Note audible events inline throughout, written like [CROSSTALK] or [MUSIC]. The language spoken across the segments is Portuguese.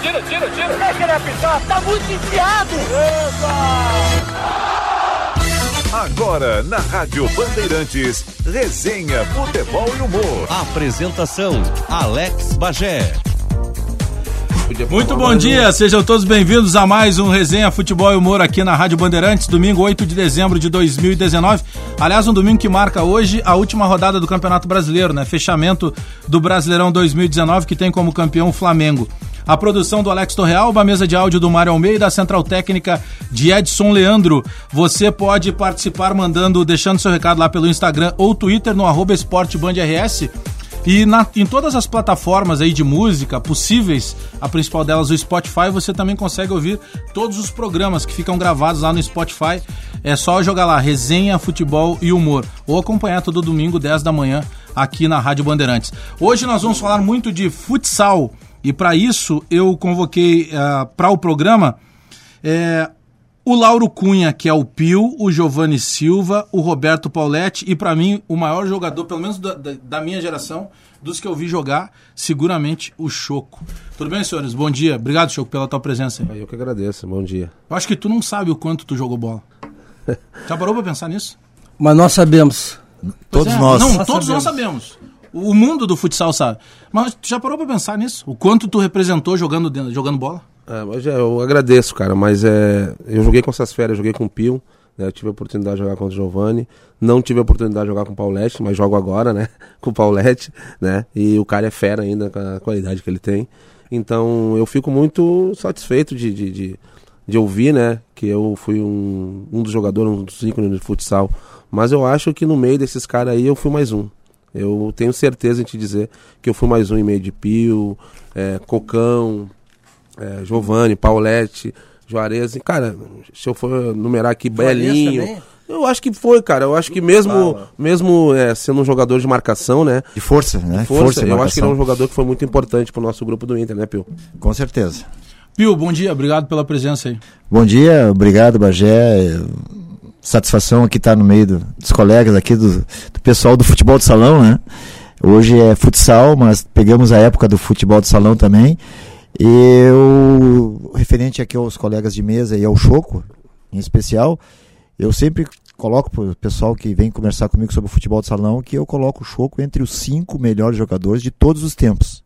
tira, tira, tira. Deixa ele apitar, tá muito enfiado. Agora, na Rádio Bandeirantes, resenha, futebol e humor. Apresentação, Alex Bagé. Muito bom dia, sejam todos bem-vindos a mais um Resenha Futebol e Humor aqui na Rádio Bandeirantes, domingo 8 de dezembro de 2019. Aliás, um domingo que marca hoje a última rodada do Campeonato Brasileiro, né? Fechamento do Brasileirão 2019, que tem como campeão o Flamengo. A produção do Alex Torreal, a mesa de áudio do Mário Almeida, a central técnica de Edson Leandro. Você pode participar mandando, deixando seu recado lá pelo Instagram ou Twitter no arroba esportebandrs. E na, em todas as plataformas aí de música possíveis, a principal delas o Spotify, você também consegue ouvir todos os programas que ficam gravados lá no Spotify. É só jogar lá, resenha, futebol e humor. Ou acompanhar todo domingo, 10 da manhã, aqui na Rádio Bandeirantes. Hoje nós vamos falar muito de futsal. E para isso eu convoquei uh, para o programa é, o Lauro Cunha, que é o Pio, o Giovanni Silva, o Roberto Pauletti e para mim o maior jogador, pelo menos da, da, da, minha geração, dos que eu vi jogar, seguramente o Choco. Tudo bem, senhores? Bom dia. Obrigado, Choco, pela tua presença aí. Eu que agradeço. Bom dia. Eu acho que tu não sabe o quanto tu jogou bola. [LAUGHS] Já parou pra pensar nisso? Mas nós sabemos. Todos é, nós. Não, nós todos sabemos. nós sabemos. O mundo do futsal sabe. Mas tu já parou pra pensar nisso? O quanto tu representou jogando, jogando bola? É, mas é, eu agradeço, cara, mas é, eu joguei com essas férias, joguei com o Pio, né, eu tive a oportunidade de jogar contra o Giovanni, não tive a oportunidade de jogar com o Paulette, mas jogo agora, né, [LAUGHS] com o Paulette, né, e o cara é fera ainda com a qualidade que ele tem. Então eu fico muito satisfeito de, de, de, de ouvir, né, que eu fui um, um dos jogadores, um dos ícones de futsal, mas eu acho que no meio desses caras aí eu fui mais um. Eu tenho certeza em te dizer que eu fui mais um em meio de Pio, é, Cocão, é, Giovanni, Paulette, Juarez. Cara, se eu for numerar aqui, Juarez Belinho. Também? Eu acho que foi, cara. Eu acho que mesmo, mesmo é, sendo um jogador de marcação, né? De força, né? De força, força eu acho que ele é um jogador que foi muito importante pro nosso grupo do Inter, né, Pio? Com certeza. Pio, bom dia, obrigado pela presença aí. Bom dia, obrigado, Bagé. Satisfação aqui estar no meio do, dos colegas aqui, do, do pessoal do futebol de salão, né? Hoje é futsal, mas pegamos a época do futebol de salão também. Eu, referente aqui aos colegas de mesa e ao Choco, em especial, eu sempre coloco para o pessoal que vem conversar comigo sobre o futebol de salão que eu coloco o Choco entre os cinco melhores jogadores de todos os tempos.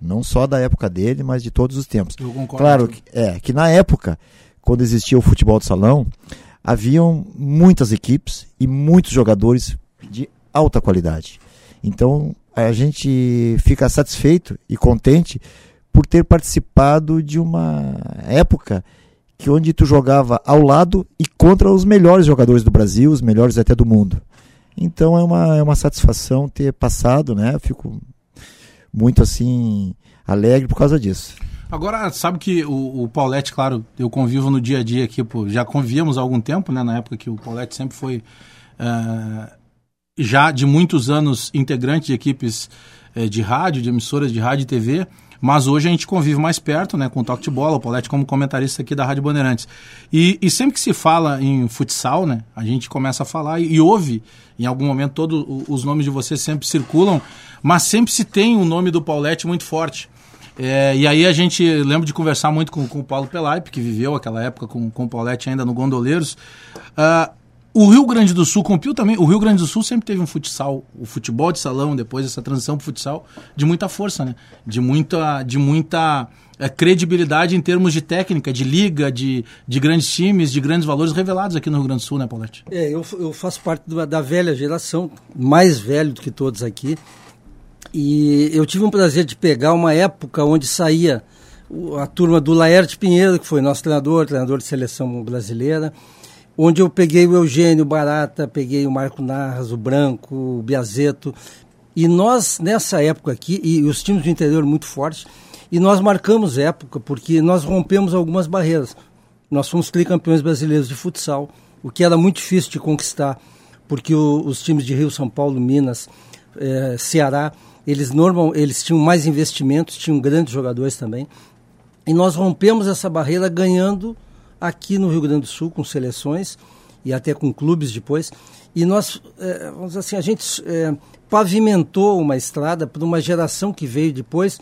Não só da época dele, mas de todos os tempos. Claro que, é, que na época, quando existia o futebol de salão, haviam muitas equipes e muitos jogadores de alta qualidade. Então a gente fica satisfeito e contente por ter participado de uma época que onde tu jogava ao lado e contra os melhores jogadores do Brasil, os melhores até do mundo. Então é uma, é uma satisfação ter passado, né? Eu fico muito assim alegre por causa disso. Agora, sabe que o, o Paulette, claro, eu convivo no dia a dia aqui, pô, já convivíamos há algum tempo, né? Na época que o Paulette sempre foi uh, já de muitos anos integrante de equipes uh, de rádio, de emissoras de rádio e TV. Mas hoje a gente convive mais perto, né, com o Toque de Bola, o Paulette como comentarista aqui da Rádio Bandeirantes. E, e, sempre que se fala em futsal, né, a gente começa a falar e, e ouve, em algum momento, todos os nomes de vocês sempre circulam, mas sempre se tem um nome do Paulette muito forte. É, e aí a gente lembra de conversar muito com, com o Paulo Pelaipe, que viveu aquela época com, com o Paulette ainda no Gondoleiros. Uh, o Rio Grande do Sul, com o Pio também, o Rio Grande do Sul sempre teve um futsal, o futebol de salão, depois essa transição para futsal, de muita força, né? De muita, de muita é, credibilidade em termos de técnica, de liga, de, de grandes times, de grandes valores revelados aqui no Rio Grande do Sul, né, Paulette? É, eu, eu faço parte da, da velha geração, mais velho do que todos aqui, e eu tive um prazer de pegar uma época onde saía a turma do Laerte Pinheiro, que foi nosso treinador, treinador de seleção brasileira, onde eu peguei o Eugênio Barata, peguei o Marco Narras, o Branco, o Biazeto. E nós, nessa época aqui, e os times do interior muito fortes, e nós marcamos época porque nós rompemos algumas barreiras. Nós fomos tricampeões brasileiros de futsal, o que era muito difícil de conquistar, porque o, os times de Rio, São Paulo, Minas, eh, Ceará, eles, normal, eles tinham mais investimentos, tinham grandes jogadores também. E nós rompemos essa barreira ganhando aqui no Rio Grande do Sul com seleções e até com clubes depois. E nós, é, vamos dizer assim, a gente é, pavimentou uma estrada para uma geração que veio depois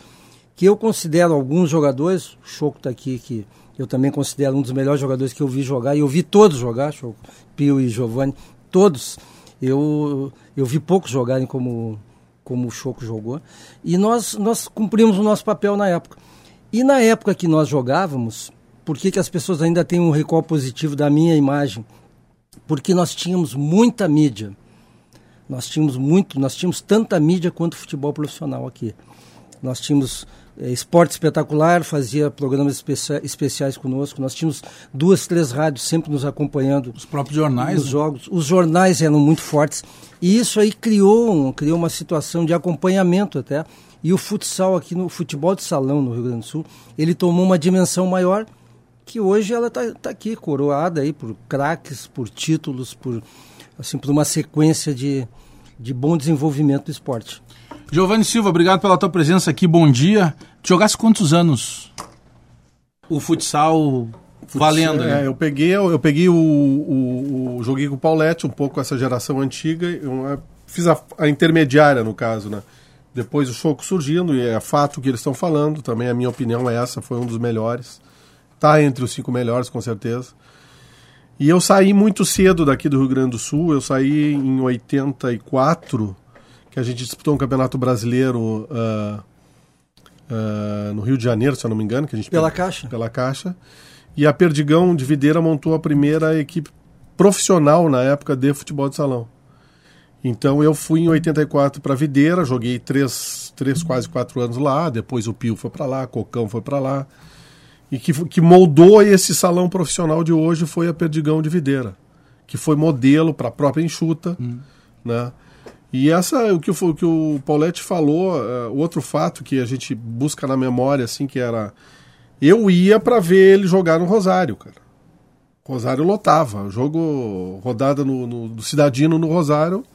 que eu considero alguns jogadores, o Choco está aqui, que eu também considero um dos melhores jogadores que eu vi jogar, e eu vi todos jogar, Choco, Pio e Giovanni, todos. Eu, eu vi poucos jogarem como, como o Choco jogou. E nós, nós cumprimos o nosso papel na época. E na época que nós jogávamos, por que, que as pessoas ainda têm um recall positivo da minha imagem? Porque nós tínhamos muita mídia. Nós tínhamos muito, nós tínhamos tanta mídia quanto futebol profissional aqui. Nós tínhamos é, Esporte Espetacular, fazia programas especia especiais conosco. Nós tínhamos duas, três rádios sempre nos acompanhando. Os próprios jornais. Nos né? jogos. Os jornais eram muito fortes. E isso aí criou, um, criou uma situação de acompanhamento até. E o futsal aqui no futebol de salão no Rio Grande do Sul, ele tomou uma dimensão maior que hoje ela está tá aqui, coroada aí por craques, por títulos, por, assim, por uma sequência de, de bom desenvolvimento do esporte. Giovanni Silva, obrigado pela tua presença aqui, bom dia. Tu jogasse quantos anos o futsal, valendo? É, eu peguei, eu, eu peguei o, o, o, Joguei com o Paulette, um pouco essa geração antiga. Eu fiz a, a, intermediária, no caso, né? Depois o Choco surgindo, e é fato que eles estão falando, também a minha opinião é essa, foi um dos melhores. Tá entre os cinco melhores, com certeza. E eu saí muito cedo daqui do Rio Grande do Sul, eu saí em 84 que a gente disputou um campeonato brasileiro uh, uh, no Rio de Janeiro, se eu não me engano. Que a gente pela Caixa. Pela Caixa. E a Perdigão de Videira montou a primeira equipe profissional na época de futebol de salão. Então eu fui em 84 para Videira, joguei três, três, quase quatro anos lá. Depois o Pio foi para lá, Cocão foi para lá. E que, que moldou esse salão profissional de hoje foi a Perdigão de Videira, que foi modelo para a própria enxuta, hum. né? E essa, o que, o, que o Paulette falou, uh, outro fato que a gente busca na memória, assim, que era. Eu ia para ver ele jogar no Rosário, cara. Rosário lotava. Jogo, rodada no, no, do Cidadino no Rosário,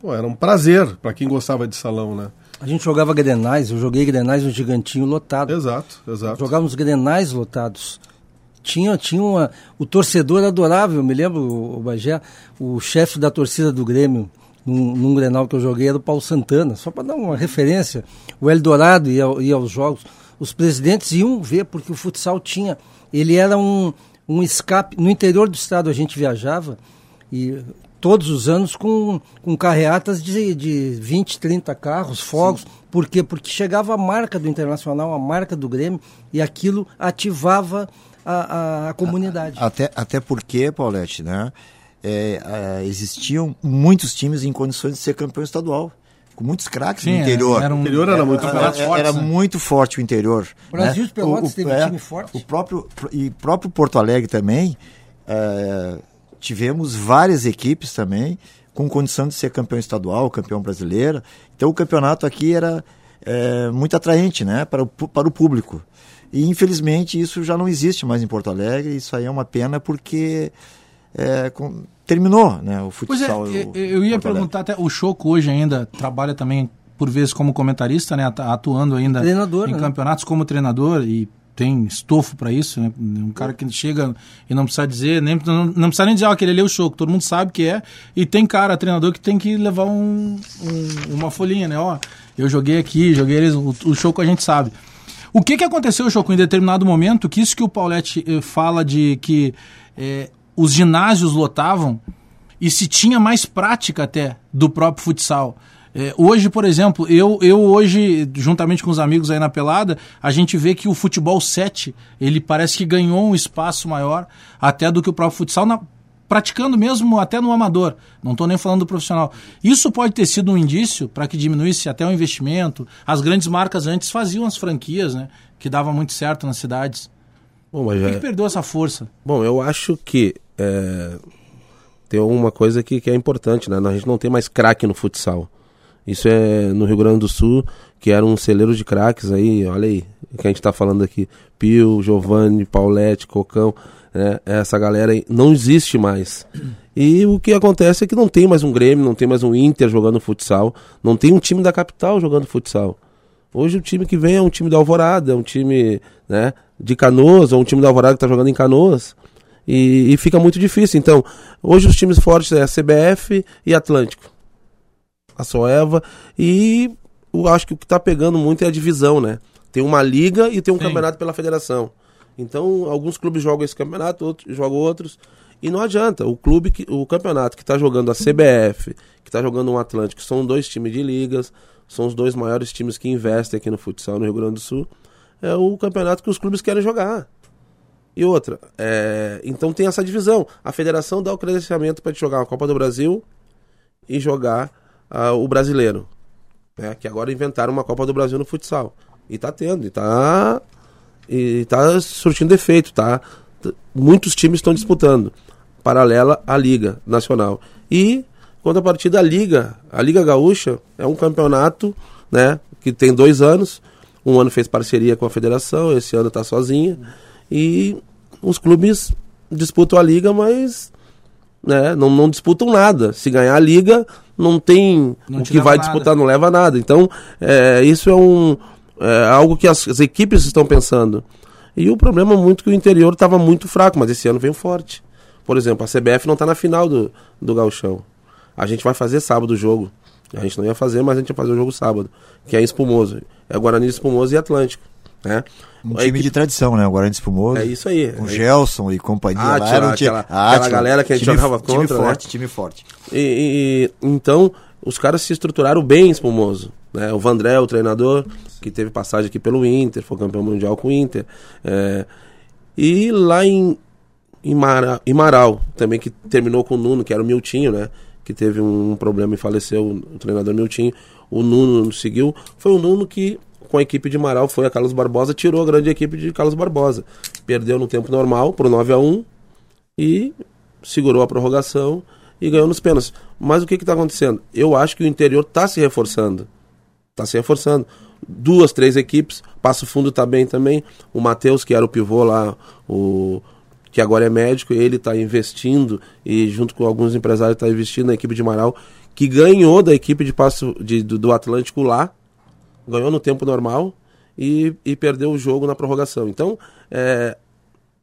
pô, era um prazer para quem gostava de salão, né? A gente jogava Grenais, eu joguei Grenais no Gigantinho lotado. Exato, exato. Jogávamos Grenais lotados. Tinha, tinha uma. O torcedor adorável, me lembro, o Bagé, o chefe da torcida do Grêmio, num, num Grenal que eu joguei, era o Paulo Santana, só para dar uma referência. O Eldorado ia, ia aos jogos. Os presidentes iam ver, porque o futsal tinha. Ele era um, um escape. No interior do estado a gente viajava, e todos os anos com, com carreatas de, de 20, 30 carros, fogos. Sim. Por quê? Porque chegava a marca do Internacional, a marca do Grêmio, e aquilo ativava a, a, a comunidade. Até, até porque, Paulette, né? É, é, existiam muitos times em condições de ser campeão estadual com muitos craques no interior. Era um, o interior era muito era, forte. Era, era né? muito forte o interior. O Brasil né? Pelotas o, teve é, time forte. O próprio, e próprio Porto Alegre também, é, tivemos várias equipes também com condição de ser campeão estadual, campeão brasileiro. Então o campeonato aqui era é, muito atraente né, para, o, para o público. E infelizmente isso já não existe mais em Porto Alegre. Isso aí é uma pena porque é, com, terminou né, o futsal. Pois é, eu, eu ia perguntar até, o Choco hoje ainda trabalha também por vezes como comentarista, né, atuando ainda treinador, em né? campeonatos como treinador e tem estofo para isso, né? Um cara que chega e não precisa dizer, nem não, não precisa nem dizer, ó, aquele ali é o Choco, todo mundo sabe que é, e tem cara, treinador que tem que levar um, um, uma folhinha, né, ó, eu joguei aqui, joguei eles, o, o Choco a gente sabe. O que que aconteceu, Choco, em determinado momento, que isso que o Paulette eh, fala de que eh, os ginásios lotavam e se tinha mais prática até do próprio futsal. É, hoje, por exemplo, eu, eu hoje, juntamente com os amigos aí na pelada, a gente vê que o futebol 7, ele parece que ganhou um espaço maior até do que o próprio futsal, na, praticando mesmo até no amador. Não estou nem falando do profissional. Isso pode ter sido um indício para que diminuísse até o investimento. As grandes marcas antes faziam as franquias, né? Que dava muito certo nas cidades. Bom, mas Por que, é... que perdeu essa força? Bom, eu acho que é, tem uma coisa que, que é importante, né? A gente não tem mais craque no futsal. Isso é no Rio Grande do Sul, que era um celeiro de craques aí, olha aí, que a gente está falando aqui. Pio, Giovanni, Paulette, Cocão, né? essa galera aí não existe mais. E o que acontece é que não tem mais um Grêmio, não tem mais um Inter jogando futsal, não tem um time da capital jogando futsal. Hoje o time que vem é um time da Alvorada, é um time né, de Canoas, ou um time da Alvorada que está jogando em Canoas. E, e, fica muito difícil. Então, hoje os times fortes é a CBF e Atlântico. A Soeva. E eu acho que o que está pegando muito é a divisão, né? Tem uma liga e tem um Sim. campeonato pela federação. Então, alguns clubes jogam esse campeonato, outros jogam outros. E não adianta. O clube, que, o campeonato que está jogando a CBF, que está jogando um Atlântico, são dois times de ligas, são os dois maiores times que investem aqui no futsal no Rio Grande do Sul. É o campeonato que os clubes querem jogar. E outra, é, então tem essa divisão. A federação dá o credenciamento para jogar a Copa do Brasil e jogar ah, o brasileiro. né? Que agora inventaram uma Copa do Brasil no futsal. E tá tendo, e tá. E tá surtindo efeito, tá? Muitos times estão disputando. Paralela à Liga Nacional. E, contrapartida, a Liga, a Liga Gaúcha é um campeonato, né? Que tem dois anos. Um ano fez parceria com a federação, esse ano tá sozinha. E os clubes disputam a liga, mas né, não, não disputam nada. Se ganhar a liga, não tem Não o que vai nada. disputar, não leva nada. Então, é, isso é um é algo que as, as equipes estão pensando. E o problema é muito que o interior estava muito fraco, mas esse ano veio forte. Por exemplo, a CBF não está na final do, do Gauchão. A gente vai fazer sábado o jogo. A gente não ia fazer, mas a gente ia fazer o jogo sábado, que é em Espumoso. É Guarani Espumoso e Atlântico. Né? Um time equipe- de tradição, né? O Guarani Espumoso. É isso aí. Com É Gelson e companhia. Ah, lá era um time- aquela- Ah, aquela galera que a gente time- jogava time contra, né? forte, time forte. E, e- então, os caras se estruturaram bem em Espumoso. Né? O Vandré, o treinador, que teve passagem aqui pelo Inter, foi campeão mundial com o Inter. É, e lá em, em, Mara, em Marau, também que terminou com o Nuno, que era o Miltinho, né? Que teve um problema e faleceu, o treinador Miltinho. O Nuno seguiu. Foi o Nuno que, com a equipe de Marau, foi a Carlos Barbosa, tirou a grande equipe de Carlos Barbosa. Perdeu no tempo normal, por 9 a 1 e segurou a prorrogação e ganhou nos pênaltis. Mas o que está acontecendo? Eu acho que o interior está se reforçando. Está se reforçando. Duas, três equipes. Passo Fundo está bem também. O Matheus, que era o pivô lá, o que agora é médico, ele está investindo e junto com alguns empresários está investindo na equipe de Marau, que ganhou da equipe de Passo de, do, do Atlântico lá, ganhou no tempo normal e, e perdeu o jogo na prorrogação. Então, é,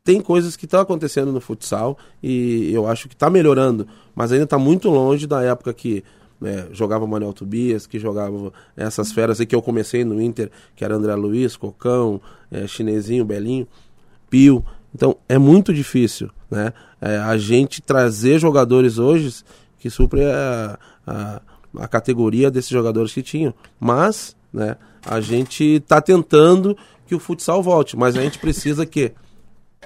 tem coisas que estão acontecendo no futsal e eu acho que está melhorando, mas ainda está muito longe da época que né, jogava Manuel Tobias, que jogava essas feras aí que eu comecei no Inter, que era André Luiz, Cocão, é, Chinesinho, Belinho, Pio. Então é muito difícil né, é, a gente trazer jogadores hoje que suprem a, a, a categoria desses jogadores que tinham. Mas né, a gente está tentando que o futsal volte, mas a gente precisa que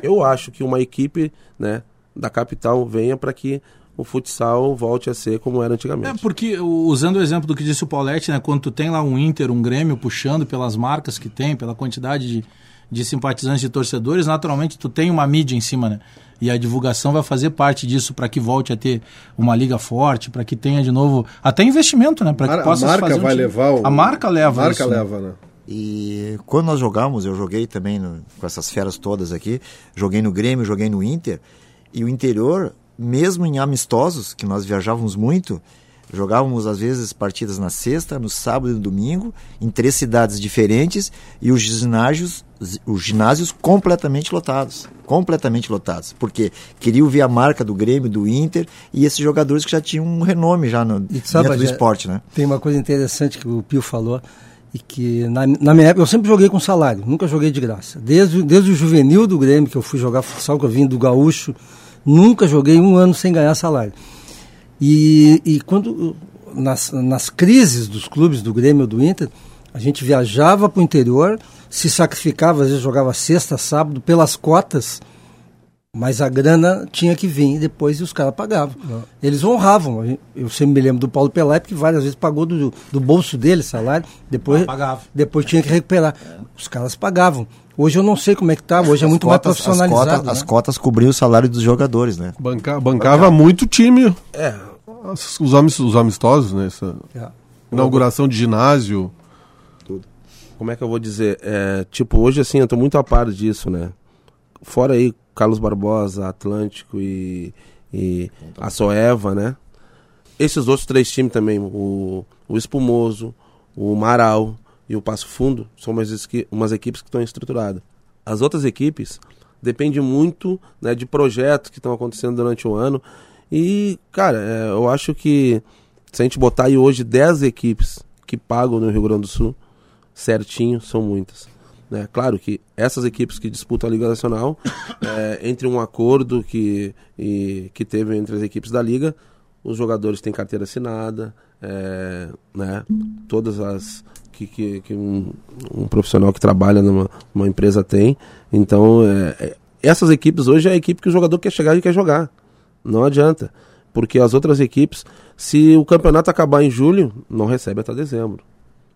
eu acho que uma equipe né, da capital venha para que o futsal volte a ser como era É, antigamente. porque o- usando o exemplo do que disse o Paulette, né, quando tu tem lá um Inter, um Grêmio puxando pelas marcas que tem, pela quantidade de, de simpatizantes e torcedores, naturalmente tu tem uma mídia em cima, né? E a divulgação vai fazer parte disso para que volte a ter uma liga forte, para que tenha de novo até investimento, né? Para que possa a se marca fazer um vai time. levar o... A marca leva A marca isso, né? leva, né? E quando nós jogamos, eu joguei também no- com essas feras todas aqui, joguei no Grêmio, joguei no Inter, e o interior, mesmo em amistosos, que nós viajávamos muito, jogávamos às vezes partidas na sexta, no sábado e no domingo, em três cidades diferentes, e os ginásios, os ginásios completamente lotados. Completamente lotados. Porque queriam ver a marca do Grêmio, do Inter, e esses jogadores que já tinham um renome já no, E sabe, dentro do esporte, né? Tem uma coisa interessante que o Pio falou, e que na, na minha época eu sempre joguei com salário, nunca joguei de graça. Desde, desde o juvenil do Grêmio, que eu fui jogar futsal, que eu vim do Gaúcho, nunca joguei um ano sem ganhar salário. E, e quando, nas, nas crises dos clubes do Grêmio ou do Inter, a gente viajava para o interior, se sacrificava, às vezes jogava sexta, sábado, pelas cotas, mas a grana tinha que vir e depois os caras pagavam. Eles honravam. Eu sempre me lembro do Paulo Pelé, porque várias vezes pagou do, do bolso dele salário, depois, Ah, pagava. depois tinha que recuperar. Os caras pagavam. Hoje eu não sei como é que tá, hoje é muito mais Cotas- profissionalizado. As cotas, né? as cotas cobriam o salário dos jogadores, né? Banca, bancava muito time. É, Os, os amis- os amistosos, né? Essa É. inauguração de ginásio. como é que eu vou dizer? É, tipo, hoje assim, eu tô muito a par disso, né? Fora aí, Carlos Barbosa, Atlântico e, e a Soeva, né? Esses outros três times também, o, o Espumoso, o Marau e o Passo Fundo, são umas, umas equipes que estão estruturadas. As outras equipes dependem muito né, de projetos que estão acontecendo durante o ano. E, cara, é, eu acho que se a gente botar aí hoje 10 equipes que pagam no Rio Grande do Sul, certinho, são muitas. Né? Claro que essas equipes que disputam a Liga Nacional, [COUGHS] é, entre um acordo que, e, que teve entre as equipes da Liga, os jogadores têm carteira assinada, é, né? todas as que, que, que um, um, profissional que trabalha numa, empresa tem. Então, é, é, essas equipes hoje é a equipe que o jogador quer chegar e quer jogar. Não adianta. Porque as outras equipes, se o campeonato acabar em julho, não recebe até dezembro.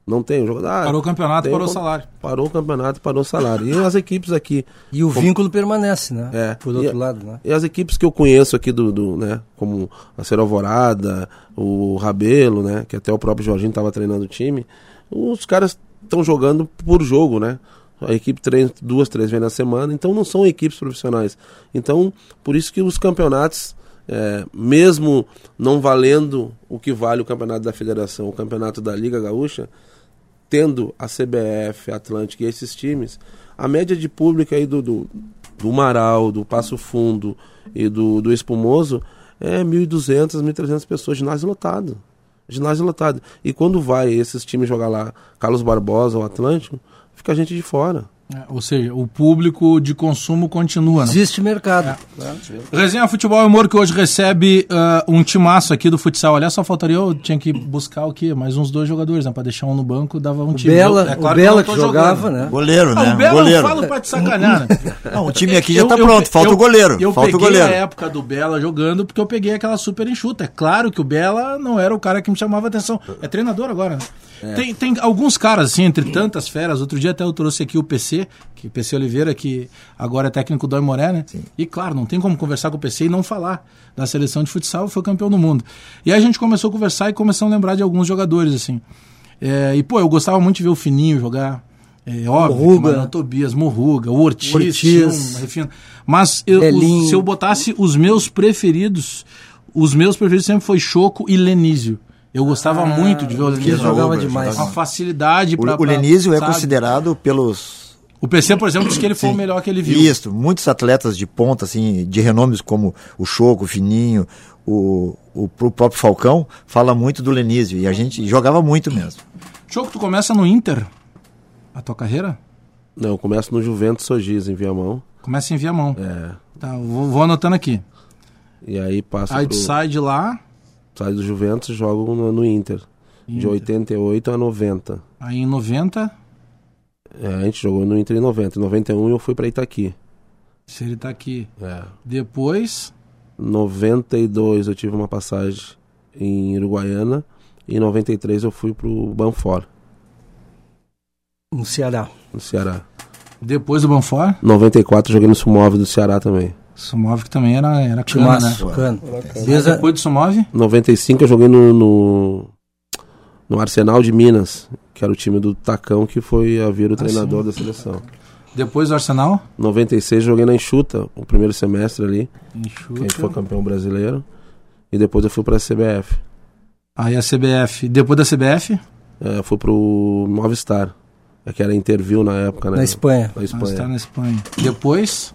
Não tem. O jogador, ah, parou o campeonato, parou o salário. Parou o campeonato, parou o salário. E as equipes aqui. E o como, vínculo permanece, né? É. Por outro e, lado, né? E as equipes que eu conheço aqui do, do né? Como a Ser Alvorada, o Rabelo, né? Que até o próprio Jorginho estava treinando o time. Os caras estão jogando por jogo, né? A equipe treina duas, três vezes na semana, então não são equipes profissionais. Então, por isso que os campeonatos é, mesmo não valendo o que vale o campeonato da federação, o campeonato da Liga Gaúcha, tendo a CBF, a Atlântica e esses times, a média de público aí do, do, do Marau, do Passo Fundo e do, do Espumoso é 1.200, 1.300 pessoas, ginásio lotado. Ginásio lotado. E quando vai esses times jogar lá, Carlos Barbosa ou Atlântico, fica a gente de fora. É, ou seja, o público de consumo continua. Né? Existe mercado. É. Resenha Futebol e Humor que hoje recebe uh, um timaço aqui do futsal. Aliás, só faltaria eu tinha que buscar o quê? Mais uns dois jogadores, né? Pra deixar um no banco, dava um o time. Bela, é claro o Bela que, que jogava, jogando. né? Goleiro, né? Ah, o Bela goleiro. eu falo pra te sacanear, né? [LAUGHS] Não, o time aqui já tá eu, pronto, falta eu, o goleiro. Eu falta peguei o goleiro. a época do Bela jogando porque eu peguei aquela super enxuta. É claro que o Bela não era o cara que me chamava atenção. É treinador agora, né? É. Tem, tem alguns caras, assim, entre tantas feras. Outro dia até eu trouxe aqui o PC, que PC Oliveira, que agora é técnico do Aimoré, né? Sim. E claro, não tem como conversar com o PC e não falar da seleção de futsal, foi campeão do mundo. E aí a gente começou a conversar e começamos a lembrar de alguns jogadores, assim. É, e, pô, eu gostava muito de ver o Fininho jogar. É óbvio, Morruga. Mano, Tobias, Morruga, o Ortiz, Ortiz. Um, mas eu, o, se eu botasse os meus preferidos, os meus preferidos sempre foi Choco e Lenísio. Eu gostava ah, muito de ver o Lenísio. jogava demais. A facilidade para. O, o Lenísio é considerado pelos. O PC, por exemplo, disse que ele foi Sim. o melhor que ele viu. Isso, muitos atletas de ponta, assim, de renomes como o Choco, o Fininho, o, o, o próprio Falcão, fala muito do Lenísio. E a gente jogava muito mesmo. Choco, tu começa no Inter a tua carreira? Não, eu começo no Juventus Sogis, em Viamão. Começa em Viamão. É. Tá, vou, vou anotando aqui. E aí passa Aí pro... tu sai de lá sai do Juventus e jogo no, no Inter, Inter, De 88 a 90. Aí em 90? É, a gente jogou no Inter em 90. Em 91 eu fui para Itaqui. Se ele tá aqui. É. Depois? 92 eu tive uma passagem em Uruguaiana. E em 93 eu fui pro Banfort. No Ceará. No Ceará. Depois do Banfort? 94 joguei no Sumove do Ceará também. Sumov que também era, era cana, né? Cana. Desde depois do Sumov? 95 eu joguei no, no, no, Arsenal de Minas, que era o time do Tacão, que foi a vir o treinador ah, da seleção. Depois do Arsenal? 96 joguei na Enxuta, o primeiro semestre ali. Enxuta. Que foi campeão brasileiro. E depois eu fui pra CBF. Aí a CBF. Depois da CBF? É, eu fui pro Movistar. É que era Interview na época, né? Na Espanha. Na Espanha. Movistar na Espanha. Depois?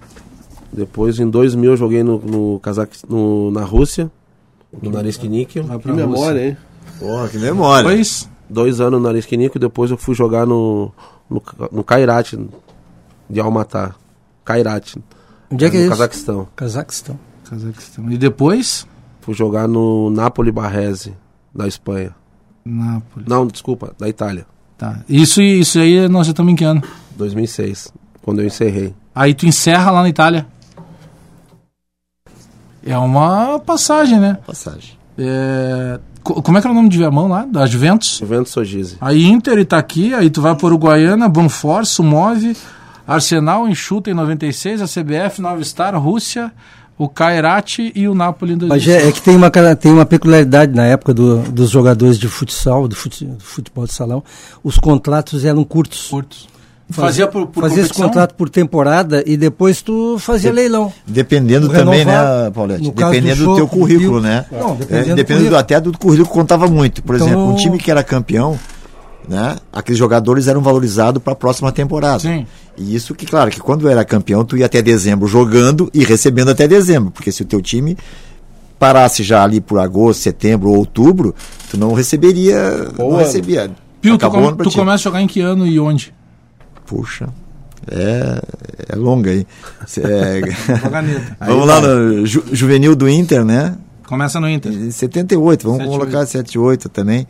Depois, em 2000, eu joguei no, no, no na Rússia, no Nariz Níquel. Que memória, hein? Porra, que memória. Depois, dois anos no Nariz Níquel, depois eu fui jogar no, no, no Kairat de Almatá. Kairat. Onde é que é isso? Cazaquistão. Cazaquistão. Cazaquistão. E depois? Fui jogar no Napoli Barrese, da Espanha. Napoli. Não, desculpa, da Itália. Tá. Isso, isso aí nós já estamos em que ano? 2006, quando eu encerrei. Aí tu encerra lá na Itália. É uma passagem, né? Passagem. É... Como é que era o nome de Viamão lá? Da Juventus? Juventus Sogise. Aí Inter tá aqui, aí tu vai por Uruguaiana, Banfor, Sumove, Arsenal, Enxuta em 96, a CBF, Nova Star, Rússia, o Kairat e o Napoli em 2006. Mas é, é, que tem uma, tem uma peculiaridade na época do, dos jogadores de futsal, do, fute, do futebol de salão, os contratos eram curtos. Curtos. Fazia por, por Fazia esse contrato por temporada e depois tu fazia leilão. Dependendo também, né, Paulette? Dependendo do, do teu currículo, né? Não, dependendo, é, dependendo do, até do currículo contava muito. Por então, exemplo, um time que era campeão, né? Aqueles jogadores eram valorizados para a próxima temporada. Sim. E isso que, claro, que quando era campeão, tu ia até dezembro jogando e recebendo até dezembro. Porque se o teu time parasse já ali por agosto, setembro ou outubro, tu não receberia. Boa. Não recebia. Pio, tu, com, tu começa a jogar em que ano e onde? Puxa. É, é longa aí. É, [LAUGHS] [LAUGHS] vamos lá no ju- juvenil do Inter, né? Começa no Inter. Em 78, vamos 78. colocar 78 também.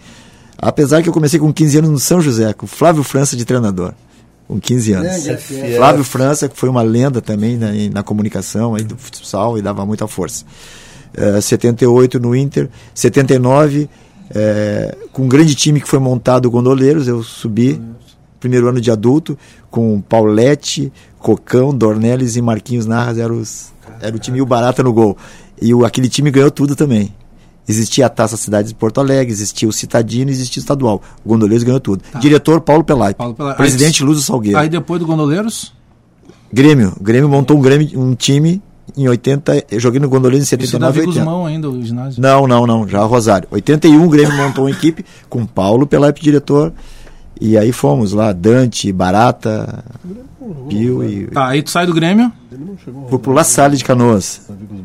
Apesar que eu comecei com 15 anos no São José, com o Flávio França de treinador. Com 15 anos. Grande. Flávio França, que foi uma lenda também na, na comunicação aí do futsal e dava muita força. Eh, 78 no Inter, 79, eh, com um grande time que foi montado o Gondoleiros, eu subi, primeiro ano de adulto, com Paulette, Cocão, Dornelles e Marquinhos Narras, era, os, era o time e o Barata no gol. E o, aquele time ganhou tudo também. Existia a Taça Cidade de Porto Alegre, existia o Citadino, existia o Estadual. O Gondoleiros ganhou tudo. Diretor Paulo Pelai. Pelai. Presidente Lúcio Salgueiro. Aí depois do Gondoleiros, Grêmio. O Grêmio montou um, Grêmio, um time em 80. Eu joguei no Gondoleiros em isso 79 Davi e 80. Guzmão ainda, o ginásio. Não, não, não. Já Rosário. 81 o Grêmio montou uma equipe com Paulo Pelaipe diretor. E aí fomos lá, Dante, Barata, Pio e. Tá, aí tu sai do Grêmio. Fui pro La Salle de Canoas.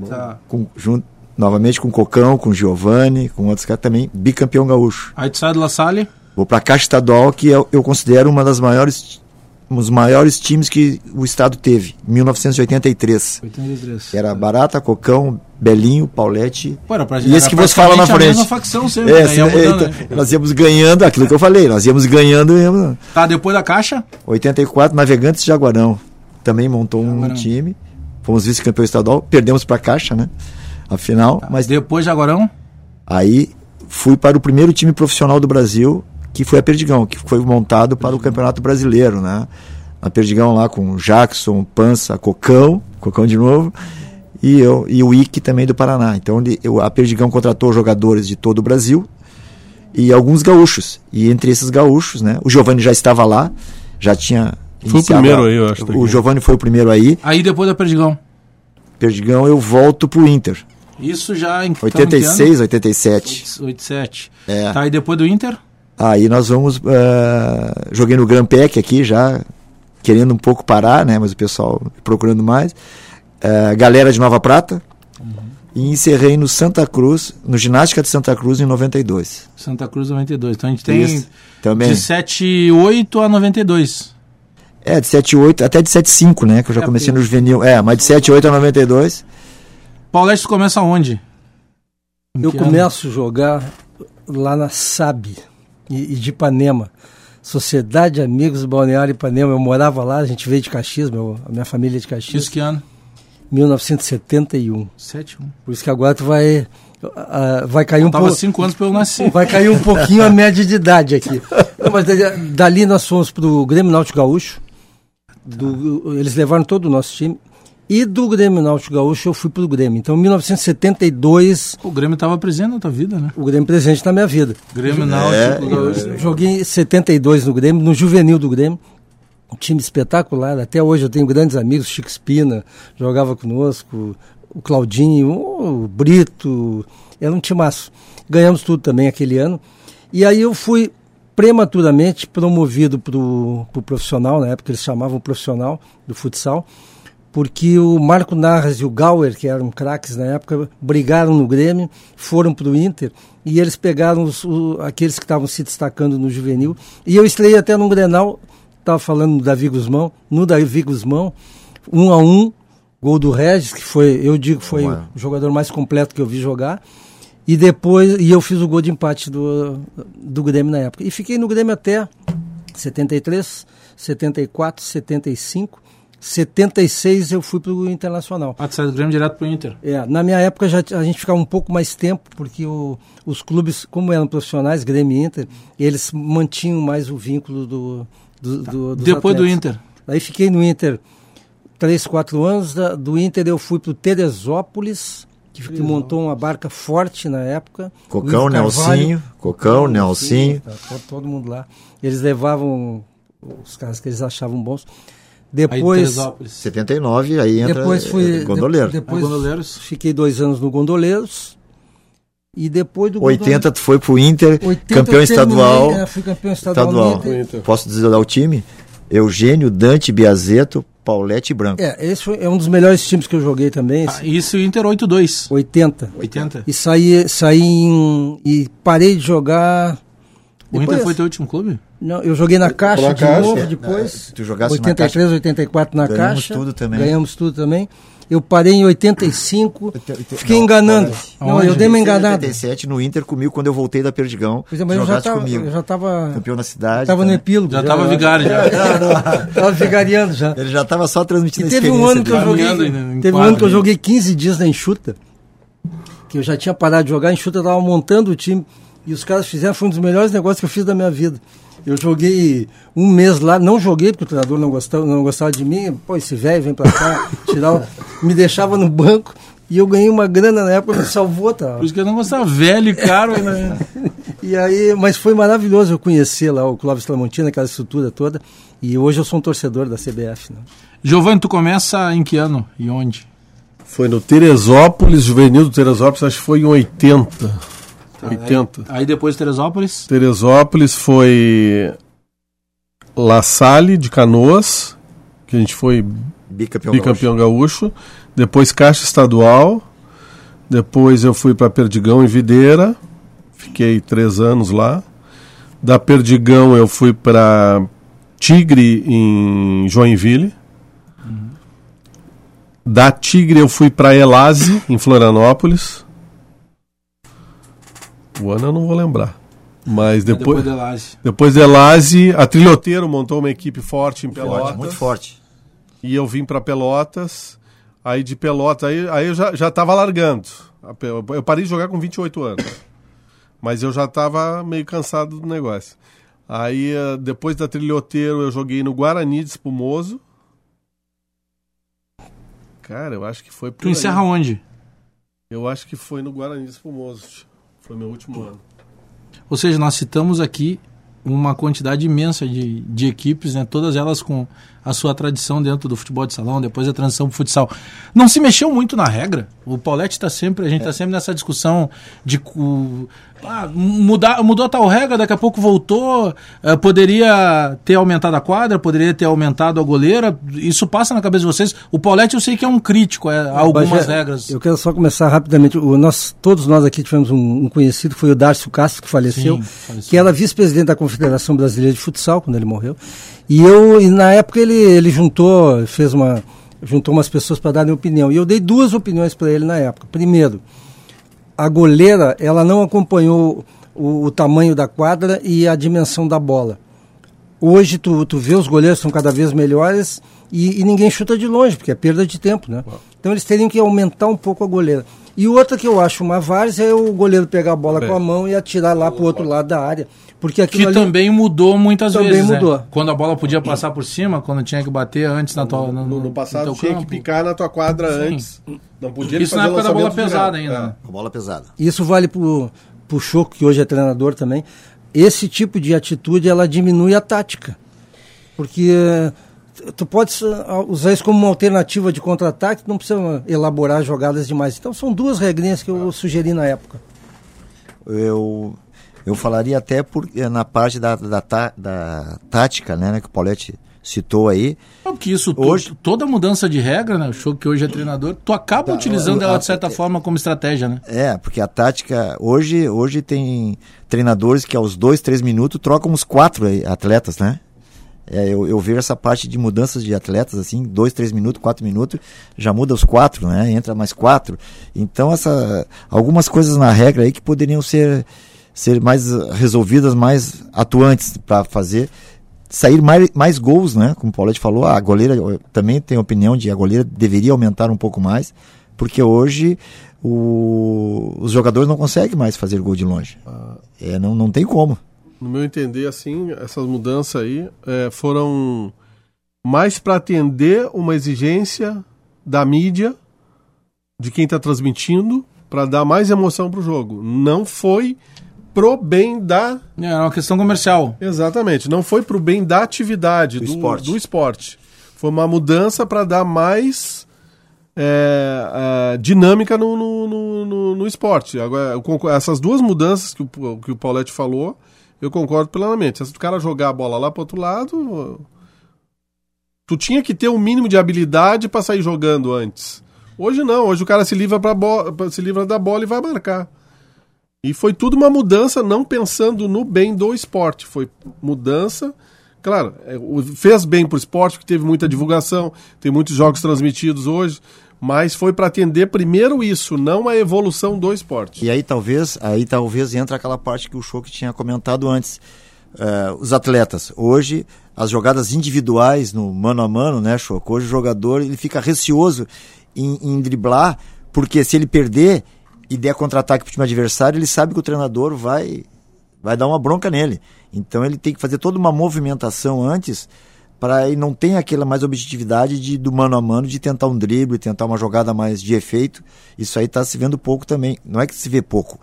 Tá. Com, junto, novamente com Cocão, com Giovanni, com outros caras também, bicampeão gaúcho. Aí tu sai do La Salle. Vou pra Caixa Estadual, que eu, eu considero uma das maiores. Um dos maiores times que o estado teve, em 1983. 83. Era Barata, Cocão, Belinho, Paulette. Pô, era pra- e esse que você fala na a frente. mesma facção sempre, É, né? Ia é, mudando, então, né? nós íamos ganhando, aquilo que eu falei, nós íamos ganhando. íamos- Tá, depois da Caixa. 84, Navegantes de Jaguarão. Também montou um Jaguarão. time. Fomos vice-campeão estadual, perdemos pra Caixa, né? A final, Tá. mas Depois de Agorão. aí fui para o primeiro time profissional do Brasil, que foi a Perdigão, que foi montado para o Campeonato Brasileiro, né? A Perdigão lá com Jackson, Pança, Cocão, Cocão de novo, e eu e o Ike também do Paraná. Então ele- eu- a Perdigão contratou jogadores de todo o Brasil e alguns gaúchos. E entre esses gaúchos, né? O Giovanni já estava lá, já tinha Foi o primeiro aí, eu acho, O. Giovanni foi o primeiro aí. Aí depois da Perdigão. Perdigão eu volto pro Inter. Isso já em 86, 87. 87. É. Tá, aí depois do Inter. Aí nós vamos. eh, joguei no Grand Pec aqui já, querendo um pouco parar, né? Mas o pessoal procurando mais. Eh, galera de Nova Prata. E encerrei no Santa Cruz, no Ginástica de Santa Cruz em 92. Santa Cruz 92. Então a gente tem Isso, também. de 78 a 92. É, de 78 até de 75, né? Que eu já É, comecei no juvenil. É, mas de 78 a 92. Paulete, tu começa onde? Em Eu começo a jogar lá na SAB e, e de Ipanema. Sociedade Amigos Balneário Ipanema. Eu morava lá, a gente veio de Caxias, meu, a minha família é de Caxias. Isso que ano? 1971. 71. Por isso que agora tu vai, ah, vai cair um Tava pouco. 5 anos pra eu nascer. Vai cair um [LAUGHS] pouquinho a média de idade aqui. Não, mas dali, dali nós fomos pro Grêmio Náutico Gaúcho. Do- eles levaram todo o nosso time. E do Grêmio Náutico Gaúcho eu fui pro Grêmio. Então, em 1972, O Grêmio tava presente na tua vida, né? o Grêmio presente na minha vida. Grêmio É, Náutico. Eu Gaúcho. joguei em 72 no Grêmio, no juvenil do Grêmio. Um time espetacular. Até hoje eu tenho grandes amigos. Chico Espina jogava conosco. O Claudinho, o Brito. Era um timaço. Ganhamos tudo também aquele ano. E aí eu fui prematuramente promovido para o pro profissional, na época eles chamavam profissional do futsal, porque o Marco Narras e o Gauer, que eram craques na época, brigaram no Grêmio, foram para o Inter e eles pegaram os, o- aqueles que estavam se destacando no juvenil. E eu estreiei até num Grenal, estava falando do Davi Guzmão, no Davi Guzmão, um a um, gol do Regis, que foi, eu digo foi Ué. o jogador mais completo que eu vi jogar. E depois, e eu fiz o gol de empate do, do Grêmio na época. E fiquei no Grêmio até 73, 74, 75, 76 eu fui pro Internacional. Ah, tu sai do Grêmio direto pro Inter. É, na minha época já, a gente ficava um pouco mais tempo, porque o- os clubes, como eram profissionais, Grêmio e Inter, eles mantinham mais o vínculo do, do, do dos Depois do atletas. Inter. Aí fiquei no Inter três, quatro anos. Da- do Inter eu fui pro Teresópolis, que, que montou uma barca forte na época. Cocão. Nelsinho. Cocão, Nelsinho. Tá, to- todo mundo lá. Eles levavam os caras que eles achavam bons. Aí Depois, Teresópolis. 79, aí entra depois fui. Gondoleiro. de- Depois Aí Gondoleiros. fiquei dois anos no Gondoleiros. E depois do 80 tu foi pro Inter, 80 campeão estadual. é, fui campeão estadual, estadual. Posso dizer o time? Eugênio, Dante, Biazeto, Paulette e Branco. É, esse foi, é um dos melhores times que eu joguei também. esse, Ah, isso e o Inter 8-2. 80. 80. E saí, saí em, e parei de jogar O Depois- Inter foi teu último clube? Não, eu joguei na Caixa Na de Caixa. novo É, depois. tu jogasse na 83, Caixa. 84 na Ganhamos Caixa. tudo também. Ganhamos tudo também. Eu parei em 85. Oite- oite- Fiquei não, enganando. Não, eu dei uma Em enganada. 87 no Inter comigo quando eu voltei da Perdigão. Pois é, mas eu já jogaste tava, comigo. eu já tava, Campeão da cidade. tava no também. epílogo. Já tava vigário, já. [LAUGHS] tava vigariando já. Ele já tava só transmitindo E a teve um ano que eu joguei. Caminhando em- em Teve um ano que eu né? joguei 15 dias na enxuta. Que eu já tinha parado de jogar, a enxuta tava montando o time. E os caras fizeram, foi um dos melhores negócios que eu fiz da minha vida. Eu joguei um mês lá, não joguei porque o treinador não gostava, não gostava de mim. Pô, esse velho vem pra cá, tirar o... [LAUGHS] me deixava no banco. E eu ganhei uma grana na época, me salvou, tá? Por isso que eu não gostava. Velho e caro. Né? [LAUGHS] E aí, mas foi maravilhoso eu conhecer lá o Clóvis Tramontina, aquela estrutura toda. E hoje eu sou um torcedor da CBF. Né? Giovanni, tu começa em que ano e onde? Foi no Teresópolis, juvenil do Teresópolis, acho que foi em 80. 80. Aí depois Teresópolis. Teresópolis foi La Salle de Canoas, que a gente foi Bicampeão, bicampeão gaúcho. Depois Caixa Estadual. Depois eu fui para Perdigão em Videira. Fiquei três anos lá. Da Perdigão eu fui para Tigre em Joinville. Da Tigre eu fui para Elase em Florianópolis. O ano eu não vou lembrar. Mas depois, Depois de Laje. depois de Elase, a Trilhoteiro montou uma equipe forte em Pelotas. Forte, muito forte. E eu vim para Pelotas. Aí de Pelotas, aí, aí eu já, já tava largando. Eu parei de jogar com 28 anos. Mas eu já tava meio cansado do negócio. Aí eh, depois da Trilhoteiro eu joguei no Guarani de Espumoso. Cara, eu acho que foi por Tu aí. encerra onde? Eu acho que foi no Guarani de Espumoso. Foi meu último ano. Ou seja, nós citamos aqui uma quantidade imensa de, de equipes, né? todas elas com a sua tradição dentro do futebol de salão, depois a transição para futsal. Não se mexeu muito na regra. O Paulette está sempre, a gente está sempre nessa discussão de ah, mudar, mudou tal regra, daqui a pouco voltou, eh, poderia ter aumentado a quadra, poderia ter aumentado a goleira. Isso passa na cabeça de vocês. O Paulette eu sei que é um crítico é, a algumas Bagé, regras. Eu quero só começar rapidamente. O, nós, todos nós aqui tivemos um, um conhecido, que foi o Darcio Castro, que faleceu, Sim, faleceu. que era vice-presidente da Confederação Brasileira de Futsal, quando ele morreu. E eu, e na época, ele, ele juntou, fez uma. juntou umas pessoas para darem opinião. E eu dei duas opiniões para ele na época. Primeiro, a goleira ela não acompanhou o, o tamanho da quadra e a dimensão da bola. Hoje tu, tu vê os goleiros são cada vez melhores e, e ninguém chuta de longe, porque é perda de tempo, né? Então eles teriam que aumentar um pouco a goleira. E outra que eu acho uma várzea é o goleiro pegar a bola É. com a mão e atirar lá pro outro lado da área. Porque aquilo Que ali, também mudou muitas Também vezes. né? mudou. Quando a bola podia passar por cima, quando tinha que bater antes na tua, no, No, no no passado teu tinha campo. que picar na tua quadra Sim. antes. Não podia Isso na época da bola pesada direto. ainda. É. né? A bola pesada. Isso vale pro, pro Choco, que hoje é treinador também. Esse tipo de atitude, ela diminui a tática. Porque eh, tu pode eh, usar isso como uma alternativa de contra-ataque, não precisa elaborar jogadas demais. Então são duas regrinhas que eu sugeri na época. Eu, eu falaria até por, eh, na parte da, da, tá- da tática, né, né, que o Paulette citou aí. É porque isso, Hoje- toda mudança de regra, né? O show que hoje é treinador, tu acaba Tá, utilizando a- ela a- de certa forma como estratégia, né? É, porque a tática. Hoje, hoje tem treinadores que aos dois, três minutos trocam uns quatro aí, atletas, né? É, eu, eu vejo essa parte de mudanças de atletas, assim, dois, três minutos, quatro minutos, já muda os quatro, né? Entra mais quatro. Então, essa, algumas coisas na regra aí que poderiam ser, ser mais resolvidas, mais atuantes para fazer sair mais, mais gols, né? Como o Paulette falou, a goleira também tem opinião de a goleira deveria aumentar um pouco mais, porque hoje o- os jogadores não conseguem mais fazer gol de longe. É, não, não tem como. No meu entender, assim, essas mudanças aí é, foram mais para atender uma exigência da mídia, de quem está transmitindo, para dar mais emoção para o jogo. Não foi pro bem da. É uma questão comercial. Exatamente, não foi pro bem da atividade, Do do, esporte. do esporte. Foi uma mudança para dar mais é, é, dinâmica no, no, no, no- no esporte. Agora, essas duas mudanças que o, que o Paulette falou, eu concordo plenamente. Se o cara jogar a bola lá pro outro lado, tu tinha que ter um mínimo de habilidade para sair jogando antes. Hoje não, hoje o cara se livra, pra bo- se livra da bola e vai marcar. E foi tudo uma mudança, não pensando no bem do esporte. Foi mudança. Claro, é, fez bem para o esporte, porque teve muita divulgação, tem muitos jogos transmitidos hoje, mas foi para atender primeiro isso, não a evolução do esporte. E aí talvez, aí talvez entra aquela parte que o Choque tinha comentado antes. Uh, os atletas, hoje, as jogadas individuais no mano a mano, né, Choque? Hoje o jogador ele fica receoso em, em driblar, porque se ele perder, e der contra-ataque para o time adversário, ele sabe que o treinador vai, vai dar uma bronca nele. Então ele tem que fazer toda uma movimentação antes para ele não ter aquela mais objetividade de, do mano a mano, de tentar um drible, tentar uma jogada mais de efeito. Isso aí está se vendo pouco também. Não é que se vê pouco,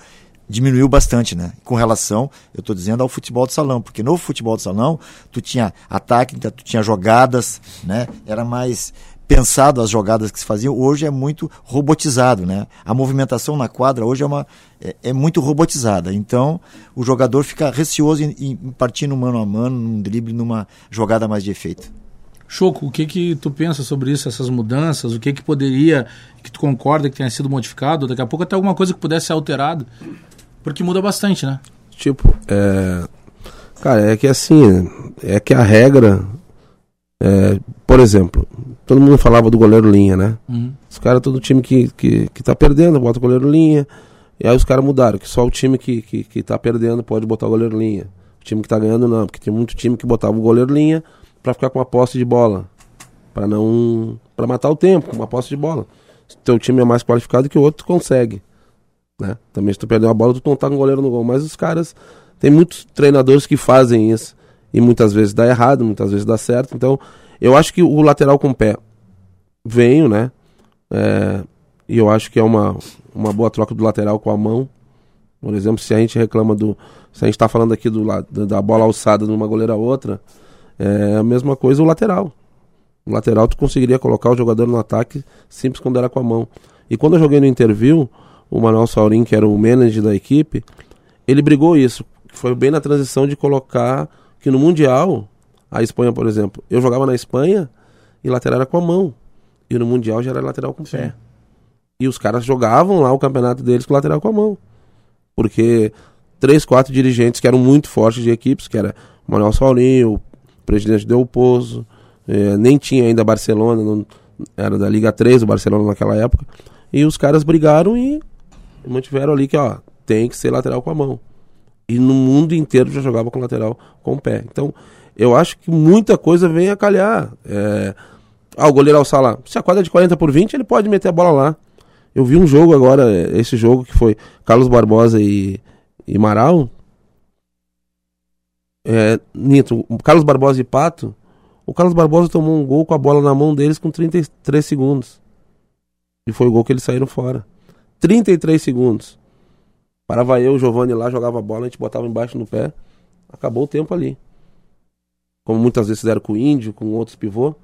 diminuiu bastante, né? Com relação, eu estou dizendo, ao futebol de salão, porque no futebol de salão tu tinha ataque, tu tinha jogadas, né? Era mais pensado as jogadas que se faziam, hoje é muito robotizado, né? A movimentação na quadra hoje é, uma, é, é muito robotizada. Então, o jogador fica receoso em, em partir no mano a mano, num drible, numa jogada mais de efeito. Choco, o que que tu pensa sobre isso, essas mudanças? O que que poderia, que tu concorda que tenha sido modificado? Daqui a pouco até alguma coisa que pudesse ser alterado, porque muda bastante, né? Tipo, é... Cara, é que assim, é que a regra, é... por exemplo, todo mundo falava do goleiro linha, né? Uhum. Os caras, todo time que, que, que tá perdendo, bota o goleiro linha. E aí os caras mudaram, que só o time que, que, que tá perdendo pode botar o goleiro linha. O time que tá ganhando não, porque tem muito time que botava o goleiro linha para ficar com uma posse de bola. para não. para matar o tempo, com uma posse de bola. Se teu time é mais qualificado que o outro, tu consegue. Né? Também se tu perder uma bola, tu não tá com o goleiro no gol. Mas os caras. Tem muitos treinadores que fazem isso. E muitas vezes dá errado, muitas vezes dá certo. Então, eu acho que o lateral com pé venho, né? É, e eu acho que é uma, uma boa troca do lateral com a mão. Por exemplo, se a gente reclama do. Se a gente está falando aqui do, da bola alçada de uma goleira a outra, é a mesma coisa o lateral. O lateral tu conseguiria colocar o jogador no ataque simples quando era com a mão. E quando eu joguei no interview, o Manuel Saurin, que era o manager da equipe, ele brigou isso. Foi bem na transição de colocar que no Mundial a Espanha, por exemplo, eu jogava na Espanha e lateral era com a mão. E no Mundial já era lateral com o pé. E os caras jogavam lá o campeonato deles com lateral com a mão. Porque três, quatro dirigentes que eram muito fortes de equipes, que era o Manuel Saulinho, o presidente Del Pozo, eh, nem tinha ainda Barcelona, não, era da Liga 3, o Barcelona naquela época. E os caras brigaram e mantiveram ali que, ó, tem que ser lateral com a mão. E no mundo inteiro já jogava com lateral com o pé. Então, eu acho que muita coisa vem a calhar. É... Ah, o goleiro alçar lá. Se a quadra é de 40 por 20, ele pode meter a bola lá. Eu vi um jogo agora, esse jogo que foi Carlos Barbosa e, e Maral. É, Nito, Carlos Barbosa e Pato. O Carlos Barbosa tomou um gol com a bola na mão deles com 33 segundos. E foi o gol que eles saíram fora. 33 segundos. Parava eu, o Giovanni lá, jogava a bola, a gente botava embaixo no pé. Acabou o tempo ali como muitas vezes fizeram com o Índio, com outros pivô.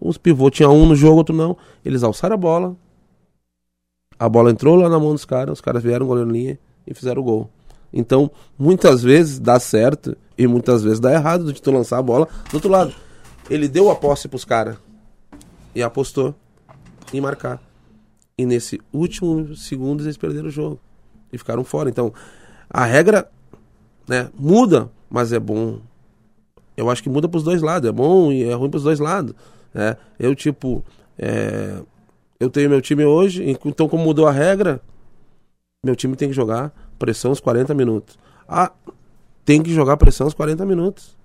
Os pivô tinha um no jogo, outro não. Eles alçaram a bola. A bola entrou lá na mão dos caras, os caras vieram goleiro linha e fizeram o gol. Então, muitas vezes dá certo e muitas vezes dá errado de tu lançar a bola do outro lado. Ele deu a posse pros caras e apostou em marcar. E nesse último segundo eles perderam o jogo e ficaram fora. Então, a regra né, muda, mas é bom eu acho que muda para os dois lados. É bom e é ruim para os dois lados. Né? Eu, tipo, é... eu tenho meu time hoje, então, como mudou a regra, meu time tem que jogar pressão os 40 minutos. Ah, tem que jogar pressão os 40 minutos.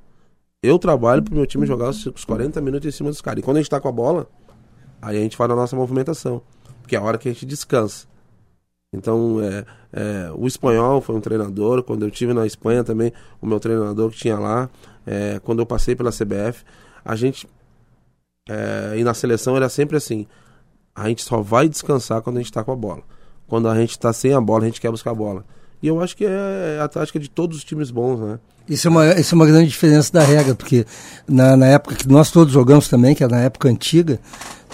Eu trabalho para o meu time jogar os 40 minutos em cima dos caras. E quando a gente está com a bola, aí a gente faz a nossa movimentação. Porque é a hora que a gente descansa. Então, é, é, o espanhol foi um treinador. Quando eu tive na Espanha também, o meu treinador que tinha lá, é, quando eu passei pela CBF, a gente. É, e na seleção era sempre assim: a gente só vai descansar quando a gente está com a bola. Quando a gente está sem a bola, a gente quer buscar a bola. E eu acho que é a tática de todos os times bons, né? Isso é uma, isso é uma grande diferença da regra, porque na, na época que nós todos jogamos também, que era na época antiga,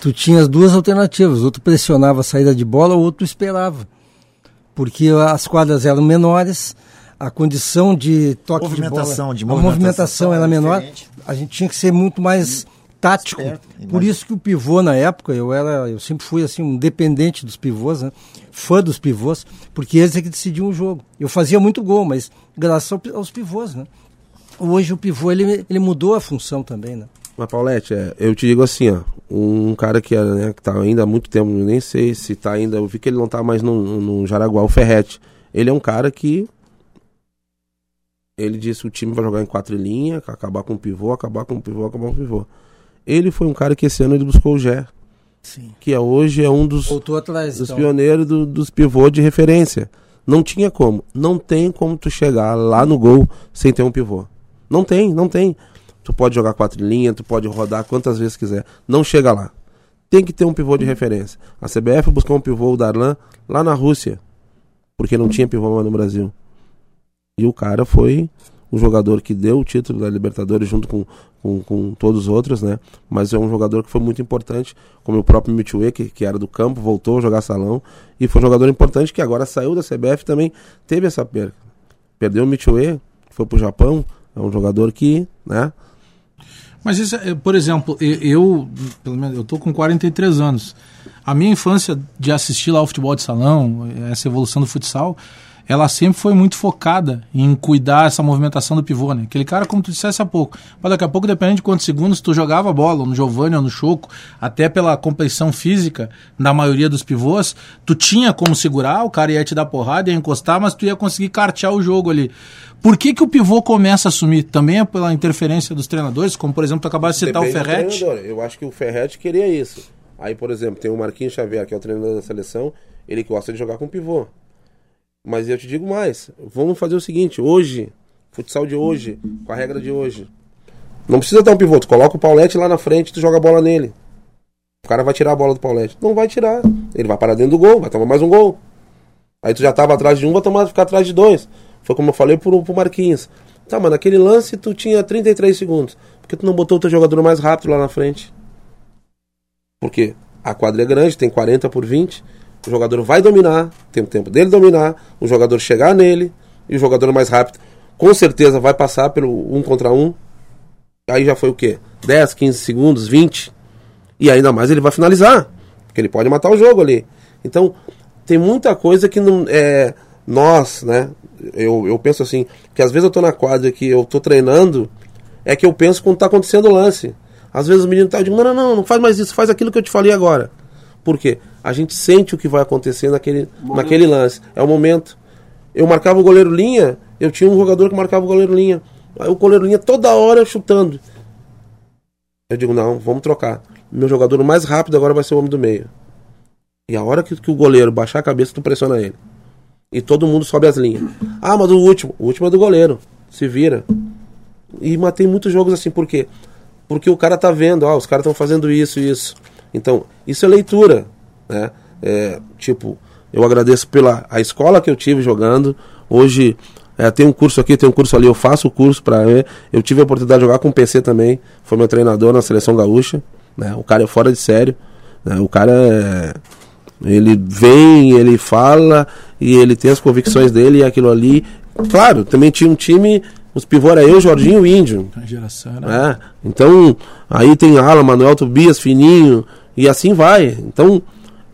tu tinhas duas alternativas. Outro pressionava a saída de bola, o outro esperava porque as quadras eram menores, a condição de toque de bola, de movimentação, a movimentação era menor, a gente tinha que ser muito mais tático. Esperto, Por isso que o pivô na época, eu era, eu sempre fui assim um dependente dos pivôs, né? Fã dos pivôs, porque eles é que decidiam o jogo. Eu fazia muito gol, mas graças aos pivôs, né? Hoje o pivô ele, ele mudou a função também, né? Mas, Paulette, é, eu te digo assim, ó. Um cara que, era, né, que tá ainda há muito tempo, nem sei se tá ainda. Eu vi que ele não tá mais no, no Jaraguá, o Ferrete. Ele é um cara que. Ele disse que o time vai jogar em quatro linhas, acabar com o pivô, acabar com o pivô, acabar com o pivô. Ele foi um cara que esse ano ele buscou o Gé, Sim. que é, hoje é um dos, atrás. dos então. pioneiros do- dos pivôs de referência. Não tinha como. Não tem como tu chegar lá no gol sem ter um pivô. Não tem, não tem. Tu pode jogar quatro linhas, tu pode rodar quantas vezes quiser. Não chega lá. Tem que ter um pivô de referência. A CBF buscou um pivô, o Darlan, lá na Rússia. Porque não tinha pivô mais no Brasil. E o cara foi um jogador que deu o título da Libertadores junto com, com, com todos os outros, né? Mas é um jogador que foi muito importante, como o próprio Mitchue, que, que era do campo, voltou a jogar salão. E foi um jogador importante que agora saiu da CBF também teve essa perda. Perdeu o Mitchue, foi pro Japão. É um jogador que, né? Mas isso, é, por exemplo, eu, pelo menos, eu tô com 43 anos. A minha infância de assistir lá o futebol de salão, essa evolução do futsal, ela sempre foi muito focada em cuidar essa movimentação do pivô, né? Aquele cara, como tu dissesse há pouco. Mas daqui a pouco, dependendo de quantos segundos tu jogava a bola, ou no Giovanni ou no Choco, até pela complexão física da maioria dos pivôs, tu tinha como segurar, o cara ia te dar porrada, ia encostar, mas tu ia conseguir cartear o jogo ali. Por que, que o pivô começa a sumir? Também é pela interferência dos treinadores, como por exemplo, tu acabaste de citar o Depende do Ferretti. Eu acho que o Ferretti queria isso. Aí, por exemplo, tem o Marquinhos Xavier, que é o treinador da seleção, ele gosta de jogar com pivô. Mas eu te digo mais, vamos fazer o seguinte, hoje, futsal de hoje, com a regra de hoje, não precisa ter um pivô, tu coloca o Paulette lá na frente, tu joga a bola nele. O cara vai tirar a bola do Paulette. Não vai tirar. Ele vai parar dentro do gol, vai tomar mais um gol. Aí tu já tava atrás de um, vai tomar, ficar atrás de dois. Foi como eu falei pro, pro Marquinhos. Tá, mas naquele lance tu tinha 33 segundos. Por que tu não botou o teu jogador mais rápido lá na frente? Porque a quadra é grande, tem 40 por 20. O jogador vai dominar, tem o tempo dele dominar, o jogador chegar nele, e o jogador mais rápido com certeza vai passar pelo um contra um. Aí já foi o quê? 10, 15 segundos, 20. E ainda mais ele vai finalizar. Porque ele pode matar o jogo ali. Então, tem muita coisa que não. É, nós, né? Eu, eu penso assim, que às vezes eu tô na quadra que eu tô treinando, é que eu penso quando tá acontecendo o lance. Às vezes o menino tá, digo, não, não, não, não faz mais isso, faz aquilo que eu te falei agora. Por quê? A gente sente o que vai acontecer naquele, naquele lance. É o momento. Eu marcava o goleiro linha, eu tinha um jogador que marcava o goleiro linha. Aí o goleiro linha toda hora chutando. Eu digo, não, vamos trocar. Meu jogador mais rápido agora vai ser o homem do meio. E a hora que, que o goleiro baixar a cabeça, tu pressiona ele. E todo mundo sobe as linhas. Ah, mas o último. O último é do goleiro. Se vira. E matei muitos jogos assim, por quê? Porque o cara tá vendo, ah, os caras estão fazendo isso e isso. Então, isso é leitura. Né? É, tipo, eu agradeço pela a escola que eu tive jogando. Hoje é, tem um curso aqui, tem um curso ali, eu faço o curso para ver. Eu tive a oportunidade de jogar com o PC também. Foi meu treinador na seleção gaúcha. Né? O cara é fora de sério. Né? O cara é. Ele vem, ele fala e ele tem as convicções dele e aquilo ali. Claro, também tinha um time, os pivô era eu, Jorginho e o Índio. A geração era... É, então, aí tem Ala, Manuel Tobias, Fininho, e assim vai. Então,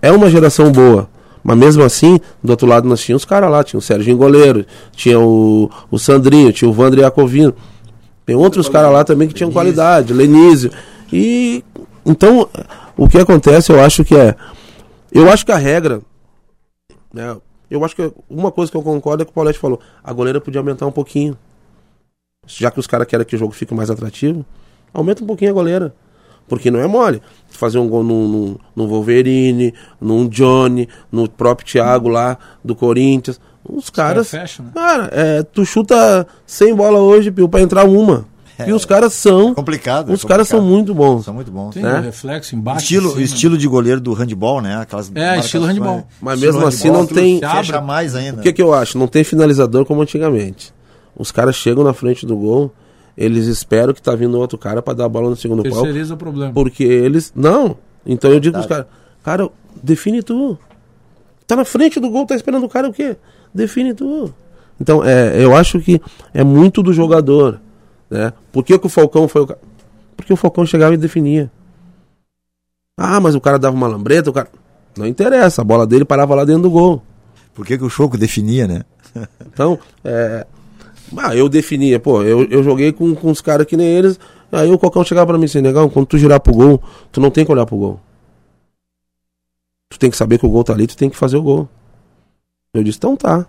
é uma geração boa. Mas mesmo assim, do outro lado nós tínhamos os caras lá, tinha o Serginho Goleiro, tinha o, o Sandrinho, tinha o Vandre Iacovino. Tem outros caras lá também que tinham qualidade, Lenísio. E então, o que acontece, eu acho que é. Eu acho que a regra. Né, eu acho que uma coisa que eu concordo é que o Paulette falou: a goleira podia aumentar um pouquinho. Já que os caras querem que o jogo fique mais atrativo, aumenta um pouquinho a goleira. Porque não é mole. Fazer um gol no, no, no Wolverine, num Johnny, no próprio Thiago lá do Corinthians. Os caras. caras fecham, né? Cara, é, tu chuta 100 bola hoje, Pio, pra entrar uma. E os caras são. complicado. é Os caras são muito bons. São muito bons. Tem né? o reflexo embaixo. Estilo, em cima. estilo de goleiro do handball, né? Aquelas É, estilo handball. Mas Estilo mesmo assim handball, não tem- Fecha mais ainda. O que, que eu acho? Não tem finalizador como antigamente. Os caras chegam na frente do gol, eles esperam que tá vindo outro cara pra dar a bola no segundo pau. Terceiriza o problema. Porque eles. Não. Então eu digo pros caras, cara, define tu. Tá na frente do gol, tá esperando o cara o quê? Define tu. Então, é, eu acho que é muito do jogador. Né? Por que, que o Falcão foi o cara? Porque o Falcão chegava e definia. Ah, mas o cara dava uma lambreta, o cara. Não interessa, a bola dele parava lá dentro do gol. Por que, que o Choco definia, né? Então, é. Ah, eu definia, pô, eu, eu joguei com, com os caras que nem eles. Aí o Cocão chegava pra mim assim, negão, quando tu girar pro gol, tu não tem que olhar pro gol. Tu tem que saber que o gol tá ali, tu tem que fazer o gol. Eu disse, então tá.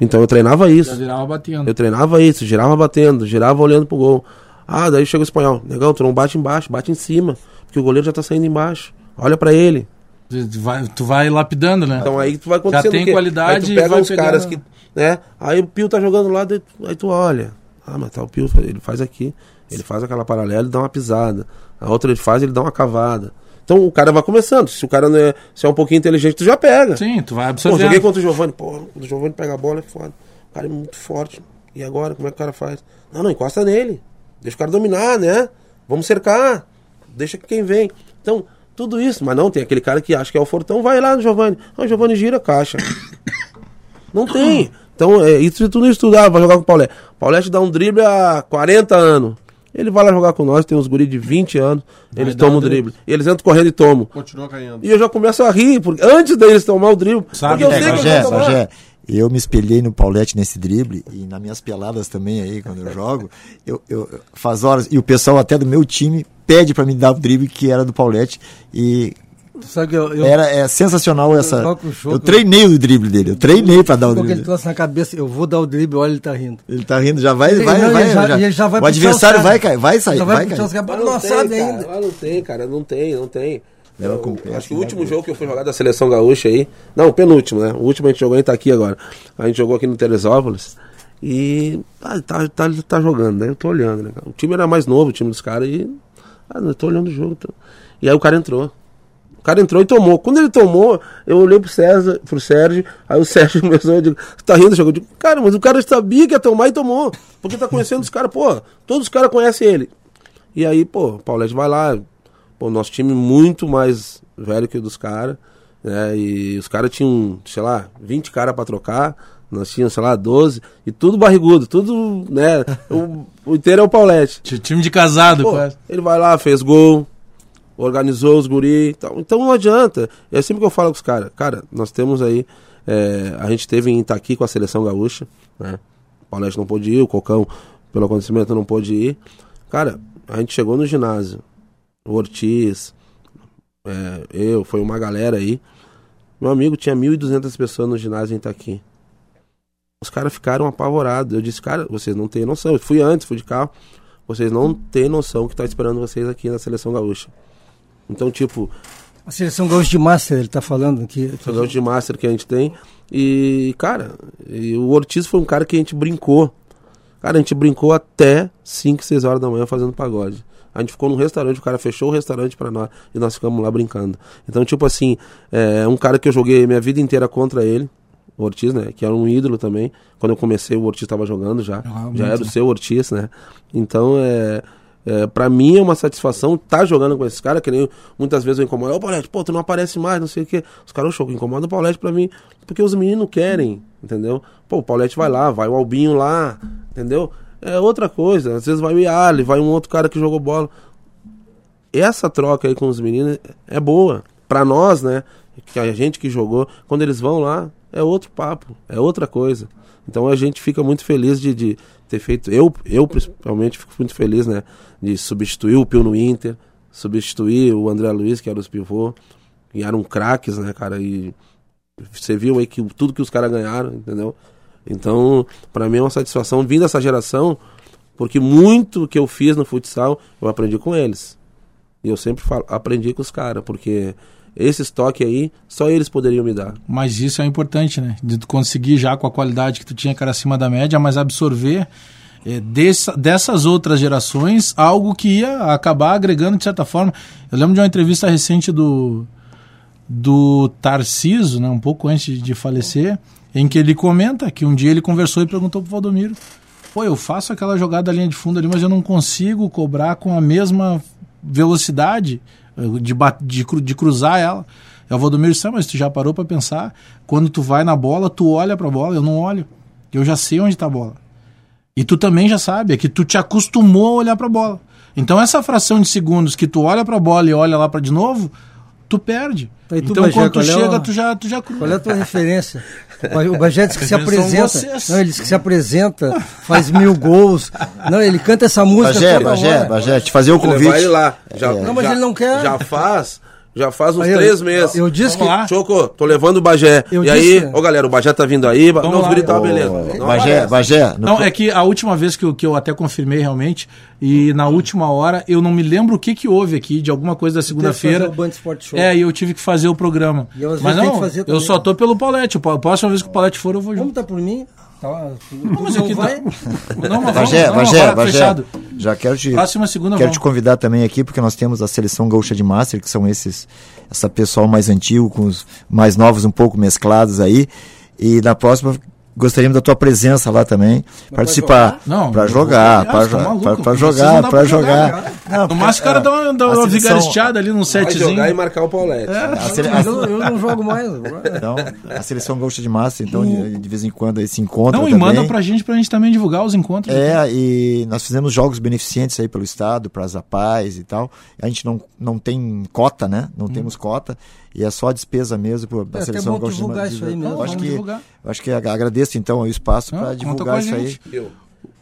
Então eu treinava isso. Já virava batendo. Eu treinava isso, girava batendo, girava olhando pro gol. Ah, daí chega o espanhol. Negão, tu não bate embaixo, bate em cima. Porque o goleiro já tá saindo embaixo. Olha pra ele. Tu vai, tu vai lapidando, né? Então aí tu vai Já acontecendo tem o quê? qualidade Aí tu pega pegando- caras que, né? Aí o Pio tá jogando lá, daí tu- aí tu olha. Ah, mas tá o Pio, ele faz aqui, ele faz aquela paralela e dá uma pisada. A outra ele faz, ele dá uma cavada. Então o cara vai começando. Se o cara não é, se é um pouquinho inteligente, tu já pega. Sim, tu vai Pô, absorvendo. joguei contra o Giovanni. Pô, o Giovanni pega a bola é foda. O cara é muito forte. E agora, como é que o cara faz? Não, não, encosta nele. Deixa o cara dominar, né? Vamos cercar. Deixa que quem vem. Então, tudo isso. Mas não, tem aquele cara que acha que é o Fortão, vai lá no Giovanni. Ah, o Giovanni gira a caixa. Não tem. Então, é, isso tudo estudar, vai jogar com o Paulete. O Paulete dá um drible há 40 anos. Ele vai lá jogar com nós, tem uns guris de 20 anos, eles dar tomam o o drible. drible. E eles entram correndo e tomam. Continua caindo. E eu já começo a rir, porque antes deles tomar o drible, Sabe, porque eu é, sei que eles vão tomar. Bagé, eu me espelhei no Paulette nesse drible e nas minhas peladas também aí, quando eu jogo, eu, eu- faz horas, e o pessoal até do meu time pede pra me dar o drible que era do Paulette e Tu sabe que eu, eu, era é sensacional essa. toco o jogo. Eu treinei o drible dele, eu treinei pra dar o drible. troço na cabeça, eu vou dar o drible, olha ele tá rindo. Ele tá rindo, já vai, Ele- vai, não, vai, ele já- já- ele já vai o adversário vai cair, vai sair, Já vai vai cair. Mas não, não, tem, sabe cara, ainda. lá não tem, cara, não tem, não tem. Eu- acho que o último jogo que eu fui jogar da seleção gaúcha aí. Não, o penúltimo, né? O último a gente jogou, a gente tá aqui agora. A gente jogou aqui no Teresópolis. E ah, tá, tá, tá jogando, né? Eu tô olhando, né? cara? O time era mais novo, o time dos caras, e. Ah, eu tô olhando o jogo. tô- E aí o cara entrou. O cara entrou e tomou. Quando ele tomou, eu olhei pro César, pro Sérgio, aí o [LAUGHS] Sérgio começou, digo, você tá rindo do jogo? Eu digo, cara, mas o cara sabia que ia tomar e tomou. Porque tá conhecendo os caras, pô, todos os caras conhecem ele. E aí, pô, o vai lá, pô, nosso time muito mais velho que o dos caras, né? E os caras tinham, sei lá, 20 caras pra trocar, nós tínhamos, sei lá, 12, e tudo barrigudo, tudo, né? o, o inteiro é o Paulete. T- Time de casado, Pô, quase. ele vai lá, fez gol, organizou os guri e tal. Então não adianta. É sempre que eu falo com os caras. Cara, nós temos aí. é, a gente teve em Itaqui com a seleção gaúcha, né? O Paulete não pôde ir, o Cocão, pelo acontecimento, não pôde ir. Cara, a gente chegou no ginásio. O Ortiz, é, eu, foi uma galera aí. Meu amigo, tinha 1.200 pessoas no ginásio em Itaqui. Os caras ficaram apavorados. Eu disse, cara, vocês não têm noção. Eu fui antes, fui de carro. Vocês não têm noção que tá esperando vocês aqui na seleção gaúcha. Então, tipo, A seleção gaúcha de Master, ele tá falando aqui. fazer de master que a gente tem. E, cara, e o Ortiz foi um cara que a gente brincou. Cara, a gente brincou até 5, 6 horas da manhã fazendo pagode. A gente ficou num restaurante, o cara fechou o restaurante pra nós e nós ficamos lá brincando. Então, tipo assim, é um cara que eu joguei minha vida inteira contra ele, o Ortiz, né? Que era um ídolo também. Quando eu comecei, o Ortiz tava jogando já. Jogava já era o seu Ortiz, né? Então, é. É, pra mim é uma satisfação estar jogando com esses caras, que nem muitas vezes eu incomodo. Ô Paulete, pô, tu não aparece mais, não sei o quê. Os caras, show, incomoda o Paulete pra mim, porque os meninos querem, entendeu? Pô, o Paulete vai lá, vai o Albinho lá, entendeu? É outra coisa. Às vezes vai o Iali, vai um outro cara que jogou bola. Essa troca aí com os meninos é boa. Pra nós, né? Que a gente que jogou, quando eles vão lá, é outro papo, é outra coisa. Então a gente fica muito feliz de, de ter feito. Eu, eu principalmente fico muito feliz, né? De substituir o Pio no Inter, substituir o André Luiz, que era os pivô, que eram craques, né, cara? E você viu aí que tudo que os caras ganharam, entendeu? Então, pra mim é uma satisfação vir dessa geração, porque muito que eu fiz no futsal, eu aprendi com eles. E eu sempre falo, aprendi com os caras, porque esse estoque aí, só eles poderiam me dar. Mas isso é importante, né? De tu conseguir já com a qualidade que tu tinha, que era acima da média, mas absorver eh, dessa- dessas outras gerações algo que ia acabar agregando de certa forma. Eu lembro de uma entrevista recente do do Tarciso, né, um pouco antes de falecer, em que ele comenta que um dia ele conversou e perguntou pro Valdomiro: "Pô, eu faço aquela jogada da linha de fundo ali, mas eu não consigo cobrar com a mesma velocidade de, de, de cruzar ela". E o Valdomiro disse: "Ah, mas tu já parou para pensar? Quando tu vai na bola, tu olha para a bola, eu não olho. Eu já sei onde tá a bola. E tu também já sabe, é que tu te acostumou a olhar pra bola. Então essa fração de segundos que tu olha pra bola e olha lá pra de novo, tu perde. Tá, tu, então Bagé, quando tu é chega, o- tu já, tu já cruza. Qual é a tua [LAUGHS] referência? O Bagé diz que se [LAUGHS] apresenta. Não, ele diz que se apresenta, faz mil gols. Não, ele canta essa música. Bagé, Bagé, hora. Bagé, te fazer o convite. ele lá. Já, É. Não, mas já- ele não quer. Já faz. Já faz uns Aí eu- três meses. eu disse Vamos que- lá. Choco, tô levando o Bagé. Eu e aí, ô galera, o Bagé tá vindo aí. Vamos não, os lá. guri tá Ô, beleza. Não Bagé, aparece. Bagé. no Não, pro- é que a última vez que eu, que eu até confirmei realmente, e na última hora, eu não me lembro o que que houve aqui, de alguma coisa da segunda-feira. fazer o Band Sport Show. É, e eu tive que fazer o programa. E eu, às Mas não, eu só tô pelo Paulette. A próxima vez que o Paulette for, eu vou Vamos junto. tá por mim? Tá, tu, tu mas não aqui vai? Não, mas Bagé, vamos, não, Bagé, Bagé. Já quero te, Próxima segunda quero vamos. te convidar também aqui, porque nós temos a seleção gaúcha de Master, que são esses, essa pessoal mais antigo, com os mais novos um pouco mesclados aí. E na próxima gostaríamos da tua presença lá também, participar. Não, pra eu jogar, pra, Ah, você tá jogar, jogar. jogar, No máximo, o cara dá uma, dá uma seleção- vigaristeada ali num Vai jogar e setzinho. marcar o Paulette. a sele- eu, eu não [LAUGHS] jogo mais. Então, a seleção gaúcha de Master, então, de, de vez em quando aí se encontra Não, e também. manda pra gente, pra gente também divulgar os encontros. É, e nós fizemos jogos beneficentes aí pelo Estado, para as APAES e tal. A gente não, não tem cota, né? Não temos cota. E é só a despesa mesmo da É, seleção bom gaúcha de divulgar isso aí mesmo. Acho que, divulgar. eu acho que ag- agradeço então o espaço Não, para divulgar isso aí.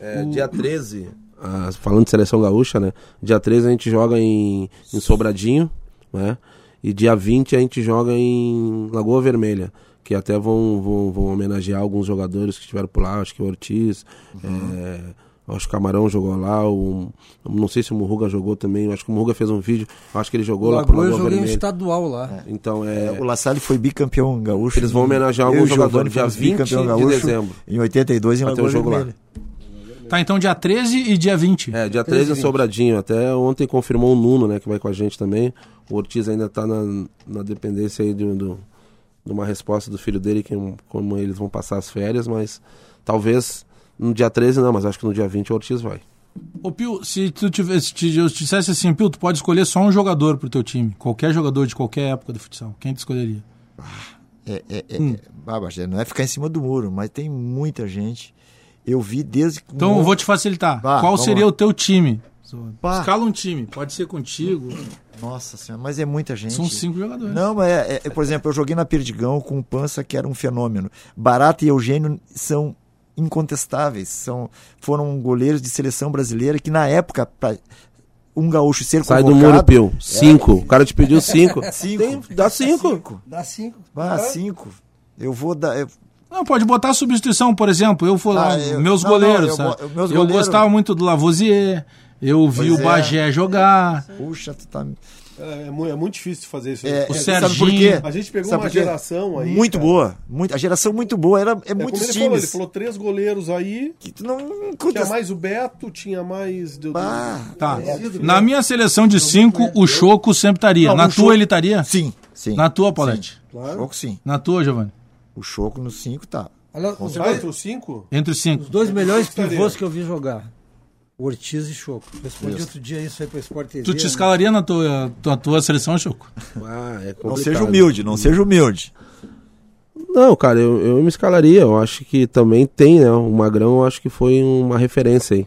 É, Dia 13, ah, falando de seleção gaúcha, né? Dia 13 a gente joga em, em Sobradinho, né? E dia 20 a gente joga em Lagoa Vermelha. Que até vão, vão, vão homenagear alguns jogadores que estiveram por lá, acho que o Ortiz, é, acho que o Camarão jogou lá, o, não sei se o Murruga jogou também, acho que o Murruga fez um vídeo, acho que ele jogou lá pro Lagoa eu joguei um estadual lá. Então é. O La Salle foi bicampeão gaúcho. Eles vão homenagear alguns jogadores dia fomos 20 bicampeão de gaúcho dezembro. Em 82 em Vai ter Lagoa um jogo lá. Tá, então dia 13 e dia 20. É, dia 13 em Sobradinho. Até ontem confirmou o Nuno, né, que vai com a gente também. O Ortiz ainda tá na, na dependência aí do, do- de uma resposta do filho dele, que, como eles vão passar as férias, mas talvez no dia 13 não, mas acho que no dia 20 o Ortiz vai. Ô Pio, se tu tivesse, te, eu te dissesse assim, Pio, tu pode escolher só um jogador pro teu time. Qualquer jogador de qualquer época do futsal. Quem tu escolheria? É, é, é, Hum. é- ah, não é ficar em cima do muro, mas tem muita gente. Eu vi desde que. Então eu vou te facilitar. Vá, Qual seria lá. o teu time? Pá. Escala um time. Pode ser contigo. Nossa senhora, mas é muita gente. São cinco jogadores. Não, mas é, é- por exemplo, eu joguei na Perdigão com o Pança, que era um fenômeno. Barata e Eugênio são incontestáveis. São, foram goleiros de seleção brasileira que, na época, pra um gaúcho ser Sai do muro, Pio. Cinco. O cara te pediu cinco. [LAUGHS] Cinco. Tem- dá cinco. Dá cinco. Ah, cinco. Eu vou dar... eu- Não, pode botar a substituição, por exemplo. Eu vou lá, Ah, eu- meus não, goleiros, não, eu meus eu goleiros- gostava muito do Lavoisier. Eu vi Pois o é. Bagé jogar. Puxa, tu tá... É, é mu- é muito difícil de fazer isso. É, O é, sabe Serginho. por quê? A gente pegou Sabe uma geração aí, Muito cara. boa. Muito, a geração muito boa. Era, é, É muitos como ele falou, ele times. falou três goleiros aí. que tu não Tinha mais o Beto, tinha mais. Do- Ah, Tá. Na minha seleção de cinco, o Choco sempre estaria. Não, Na tua Choco- ele estaria? Sim, sim. Na tua, Paulette? O Choco, sim. Na tua, Giovanni? O Choco no 5 tá. Olha, os, Ah, entre os cinco? Entre os cinco. os dois melhores pivôs que eu vi jogar. Ortiz e Choco. Respondi outro dia isso aí pro Sport TV. Tu te né? escalaria na tua, tua, tua seleção, Choco? Ah, é Não seja humilde, não seja humilde. Não, cara, eu, eu me escalaria. Eu acho que também tem, né? O Magrão, eu acho que foi uma referência aí.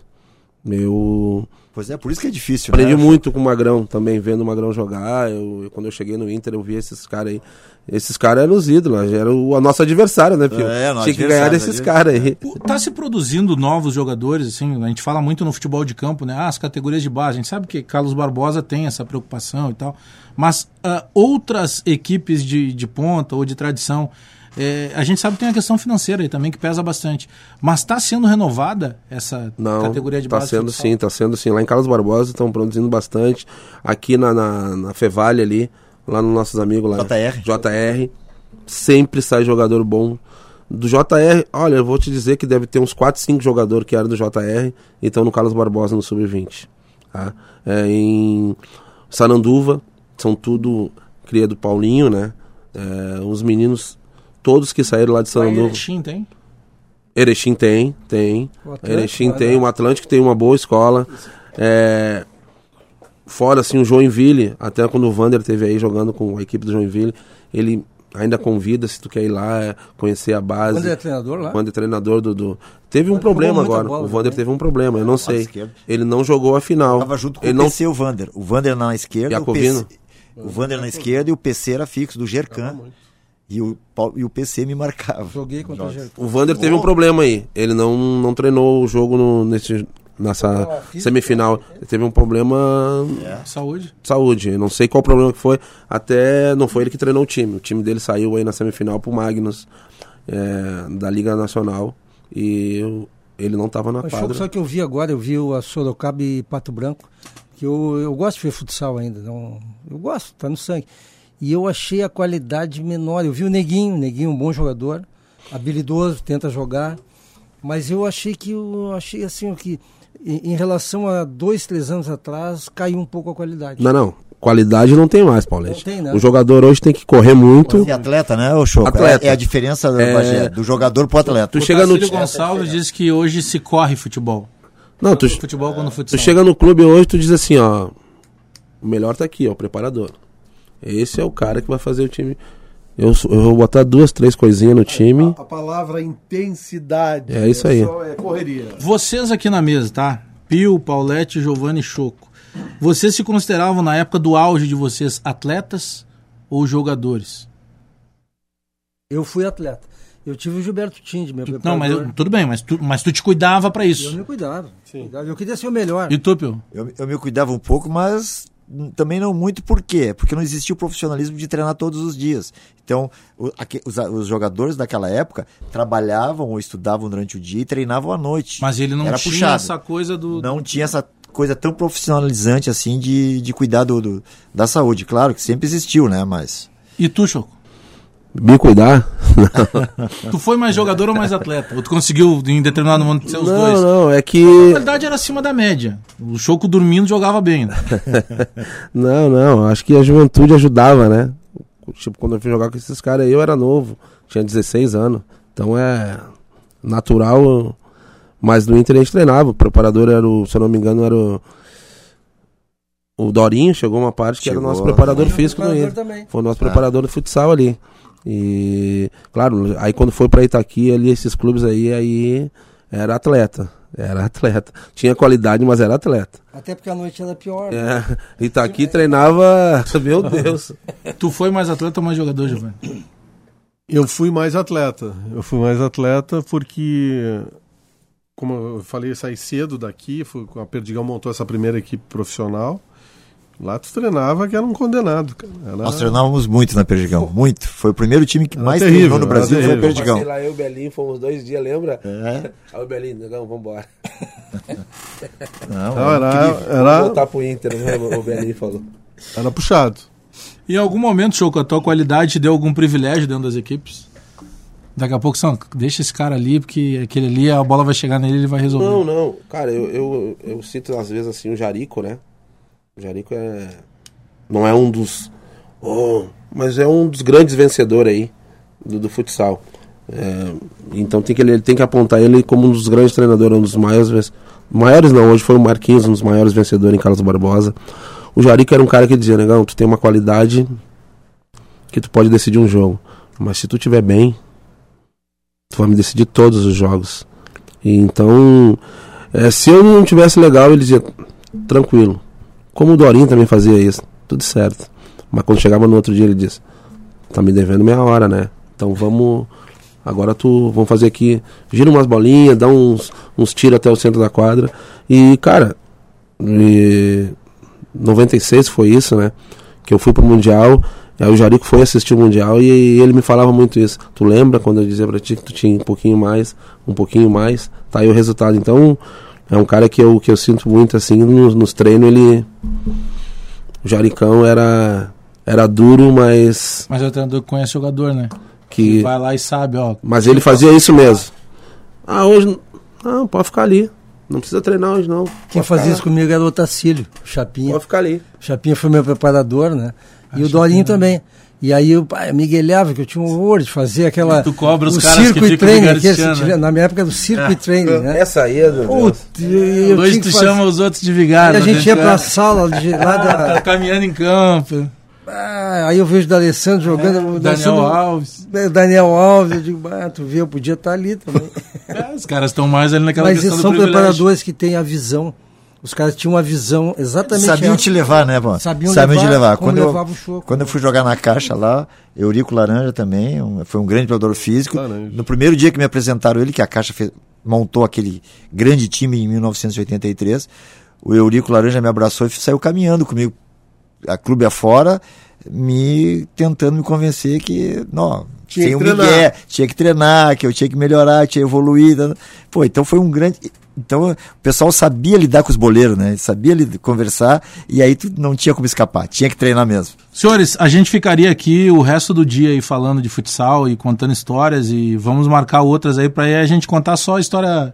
Eu Pois é, por isso que é difícil, aprendi né? muito com o Magrão também, vendo o Magrão jogar. Eu, eu- quando eu cheguei no Inter, eu vi esses caras aí. Esses caras eram os ídolos, eram o a nosso adversário, né, Pio? É, nosso Tinha que ganhar desses né? caras aí. Pô, Tá se produzindo novos jogadores, assim, a gente fala muito no futebol de campo, né? Ah, as categorias de base, a gente sabe que Carlos Barbosa tem essa preocupação e tal, mas ah, outras equipes de, de ponta ou de tradição, eh, a gente sabe que tem a questão financeira aí também que pesa bastante, mas está sendo renovada essa Não, categoria de tá base? sendo futsal? sim, tá sendo sim. Lá em Carlos Barbosa estão produzindo bastante. Aqui na, na, na Fevale ali, lá nos nossos amigos lá. JR. JR. Sempre sai jogador bom. Do JR, olha, eu vou te dizer que deve ter uns 4, 5 jogadores que eram do JR e estão no Carlos Barbosa no Sub-20. Tá? É, em Saranduva, são tudo cria do Paulinho, né? É, os meninos, todos que saíram lá de Lá em Saranduva. Erechim tem? Erechim tem, tem. O Atlântico, Erechim tem, o Atlântico tem uma boa escola. É, fora assim, o Joinville, até quando o Vander teve aí jogando com a equipe do Joinville, ele ainda convida se tu quer ir lá, é, conhecer a base. Quando é treinador lá? Quando é treinador do. do- Teve um problema agora. bola o Vander também. teve um problema, eu não sei. Ele não jogou a final. Tava junto com ele o não PC e o Vander. O Vander na esquerda, o. PC, o Vander na esquerda e o PC era fixo, do Gercan. E o, e o PC me marcava. Joguei contra o Jericó. O Vander teve um problema aí. Ele não, não treinou o jogo no, nesse, nessa semifinal. Ele teve um problema Saúde. de saúde. Eu não sei qual o problema que foi. Até não foi ele que treinou o time. O time dele saiu aí na semifinal pro Magnus, é, da Liga Nacional. E eu- ele não tava na Mas quadra. só que eu vi agora, eu vi o a Sorocaba e Pato Branco, que eu, eu gosto de ver futsal ainda, não, eu gosto, tá no sangue. E eu achei a qualidade menor. Eu vi o Neguinho, o Neguinho é um bom jogador, habilidoso, tenta jogar, mas eu achei que eu achei assim o que em, relação a dois, três anos atrás caiu um pouco a qualidade. Não, não. Qualidade não tem mais, Paulete. Não tem, né? O jogador hoje tem que correr muito. E atleta, né, ô Choco? Atleta. É, é a diferença É. Bagé, do jogador pro atleta. Tu O chega no Gonçalves diz que hoje se corre futebol. Não, tu, futebol quanto futsal. tu chega no clube hoje, tu diz assim, ó. O melhor tá aqui, ó, o preparador. Esse é o cara que vai fazer o time. Eu, eu vou botar duas, três coisinhas no time. A, a palavra intensidade. É isso aí. só- É correria. Vocês aqui na mesa, tá? Pio, Paulette, Giovanni e Choco. Vocês se consideravam na época do auge de vocês atletas ou jogadores? Eu fui atleta. Eu tive o Gilberto Tinde, meu Não, mas preparador. eu- tudo bem, mas tu, mas tu te cuidava pra Eu isso. me cuidava. cuidava. Eu queria ser o melhor. E tu, Pio? Eu, eu me cuidava um pouco, mas também não muito por quê? Porque não existia o profissionalismo de treinar todos os dias. Então, os, os jogadores daquela época trabalhavam ou estudavam durante o dia e treinavam à noite. Mas ele não Era tinha puxado. essa coisa do. Não tinha essa coisa tão profissionalizante assim de, de cuidar do, do- da saúde. Claro que sempre existiu, né? Mas. E tu, Choco? Me cuidar? [LAUGHS] Tu foi mais jogador ou mais atleta? Ou tu conseguiu em determinado momento ser os não, dois? não, é que. A qualidade era acima da média. O Choco dormindo jogava bem. Né? [LAUGHS] Não, não, acho que a juventude ajudava, né? Tipo, quando eu fui jogar com esses caras aí, eu era novo, tinha 16 anos. Então é natural, mas no Inter a gente treinava. O preparador era o, se eu não me engano, era o. O Dorinho chegou uma parte que era o nosso preparador físico do preparador Inter. também. Foi o nosso preparador do futsal ali. E, claro, aí quando foi pra Itaqui, ali, esses clubes aí, aí era atleta. Era [LAUGHS] atleta. Tinha qualidade, mas era atleta. Até porque a noite era pior. né? É, Itaqui treinava. [LAUGHS] Meu Deus. Tu foi mais atleta ou mais jogador, Giovanni? Eu fui mais atleta. Eu fui mais atleta porque, como eu falei, eu saí cedo daqui. Fui, a Perdigão montou essa primeira equipe profissional. Lá tu treinava que era um condenado. Cara. Era- Nós treinávamos muito na Perdigão. Muito. Foi o primeiro time que Era mais terrível, treinou no Brasil, foi a terrível. Perdigão. lá, eu e o Belinho fomos dois dias, lembra? É. [LAUGHS] Aí o Belinho, negão, vambora. [LAUGHS] Não, Não, era, voltar pro Inter, né? O Belinho falou. era puxado. Em algum momento, Choco, a tua qualidade te deu algum privilégio dentro das equipes? Daqui a pouco, são, deixa esse cara ali, porque aquele ali, a bola vai chegar nele e ele vai resolver. Não, não. Cara, eu, eu, eu cito às vezes assim o Jarico, né? O é. Não é um dos. Oh, mas é um dos grandes vencedores aí do, do futsal. É, então tem que, ele, ele tem que apontar ele como um dos grandes treinadores, um dos maiores. Maiores não, hoje foi o Marquinhos, um dos maiores vencedores em Carlos Barbosa. O Jarico era um cara que dizia, negão, tu tem uma qualidade que tu pode decidir um jogo. Mas se tu tiver bem, tu vai me decidir todos os jogos. E então, é, se eu não tivesse legal, ele dizia, tranquilo. Como o Dorinho também fazia isso, tudo certo. Mas quando chegava no outro dia, ele disse, tá me devendo meia hora, né? Então vamos. Agora tu. Vamos fazer aqui. Gira umas bolinhas, dá uns, uns tiros até o centro da quadra. E, cara. E 96 foi isso, né? Que eu fui pro Mundial. Aí o Jarico foi assistir o Mundial e ele me falava muito isso. Tu lembra quando eu dizia pra ti que tu tinha um pouquinho mais, um pouquinho mais? Tá aí o resultado. Então, é um cara que eu, que eu sinto muito assim nos, nos treinos. Ele. O Jaricão era. Era duro, mas. Mas é o treinador que conhece o jogador, né? Que, Vai lá e sabe, ó. mas ele fazia isso mesmo. Ah, hoje. Não, pode ficar ali. Não precisa treinar hoje, não. Quem Pode fazia ficar isso comigo era o Otacílio, o Chapinha. Pode ficar ali. O Chapinha foi meu preparador, né? E o Dorinho também. E aí eu pai, miguelhava, que eu tinha um horror de fazer aquela. Tu cobra os o caras que circuit ficam training, que vigariciando, esse- né? na minha época era o circuit training, né? Essa aí, é meu Deus. Putz, eu, Dois tinha tu que fazer- chama os outros de E vigário. a né? gente ia Dentro pra sala de, [LAUGHS] lá da, tá caminhando em campo. Ah, aí eu vejo o D'Alessandro jogando. o Daniel Alves. É, Daniel Alves, eu digo, ah, tu vê, eu podia estar ali também. [LAUGHS] É, os caras estão mais ali naquela Mas questão eles do são preparadores que têm a visão. Os caras tinham uma visão exatamente Sabiam essa. te levar, né, pô? Sabiam Sabiam levar te levar. como Quando eu, o Choco. quando eu fui jogar na caixa lá, Eurico Laranja também, um- foi um grande preparador físico. Laranja. No primeiro dia que me apresentaram ele, que a caixa fez- montou aquele grande time em 1983, o Eurico Laranja me abraçou e saiu caminhando comigo, a clube afora, me tentando me convencer que, não, Tinha sem que. Miguel, tinha que treinar, que eu tinha que melhorar, tinha evoluído. Pô, então foi um grande. Então o pessoal sabia lidar com os boleiros, né? Sabia conversar e aí tu não tinha como escapar, tinha que treinar mesmo. Senhores, a gente ficaria aqui o resto do dia aí falando de futsal e contando histórias e vamos marcar outras aí aí a gente contar só a história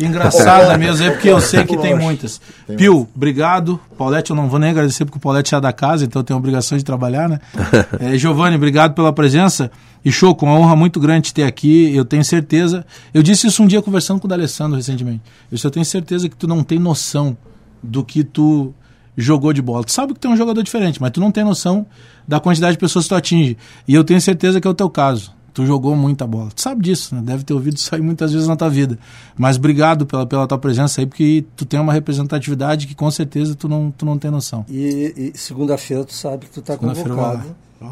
engraçada mesmo aí, porque eu sei que tem muitas. Pio, obrigado. Paulette, eu não vou nem agradecer porque o Paulette é da casa, então eu tenho a obrigação de trabalhar, né? [LAUGHS] É, Giovanni, obrigado pela presença. E Choco, uma honra muito grande te ter aqui. Eu tenho certeza. Eu disse isso um dia conversando com o D'Alessandro recentemente. Eu só tenho certeza que tu não tem noção do que tu jogou de bola. Tu sabe que tu é um jogador diferente, mas tu não tem noção da quantidade de pessoas que tu atinge. E eu tenho certeza que é o teu caso. Tu jogou muita bola. Tu sabe disso, né? Deve ter ouvido isso aí muitas vezes na tua vida. Mas obrigado pela, pela tua presença aí, porque tu tem uma representatividade que com certeza tu não, tu não tem noção. E, e segunda-feira tu sabe que tu tá vou convocado.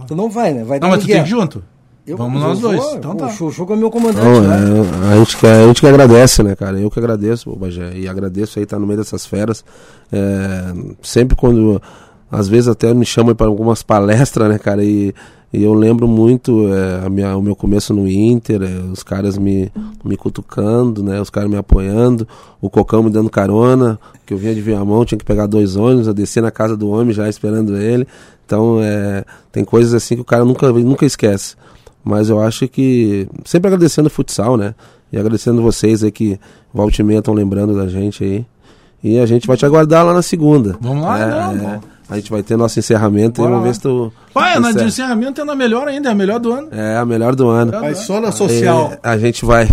Tu não vai, né? Vai Não, dar mas tu migué. tem que ir junto. Eu- Vamos nós vou, dois. Então pô, tá. O Choco é meu comandante, Não, né? é, a, gente que, a gente que agradece, né, cara? Eu que agradeço, pô, Bagé, e agradeço aí estar no meio dessas feras. É, sempre quando, às vezes até me chamam para algumas palestras, né, cara? E, e eu lembro muito é, a minha, o meu começo no Inter, é, os caras me, me cutucando, né? Os caras me apoiando, o Cocão me dando carona, que eu vinha de Viamão, tinha que pegar dois ônibus, eu descia na casa do homem já esperando ele. Então, é, tem coisas assim que o cara nunca, nunca esquece. Mas eu acho que. Sempre agradecendo o futsal, né? E agradecendo vocês aí que volta e meia estão lembrando da gente aí. E a gente vai te aguardar lá na segunda. Vamos lá, É, não, é. A gente vai ter nosso encerramento Bora e vamos ver se tu. Pai, tu na de encerra. encerramento é na melhor ainda, é a melhor do ano. É a melhor do ano. Mas só na social. É, a gente vai.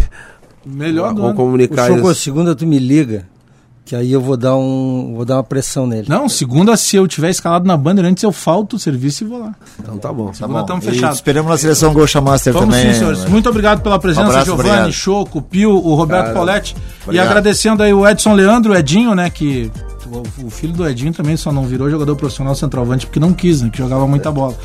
Melhor do Vamos ano. O comunicar Choco, isso. segunda tu me liga, que aí eu vou dar um, vou dar uma pressão nele. Não, segunda, se eu tiver escalado na Bandeirantes, eu falto o serviço e vou lá. Então tá bom. Tá Segunda bom. estamos E fechados. Esperamos na seleção Gosha Master Vamos também. sim, senhores. né? Muito obrigado pela presença, Um Giovanni, obrigado. Choco, Pio, o Roberto Cara, Pauletti. E obrigado. agradecendo aí o Edson Leandro, o Edinho, né, que o, o filho do Edinho também só não virou jogador profissional centroavante porque não quis, né, que jogava muita bola.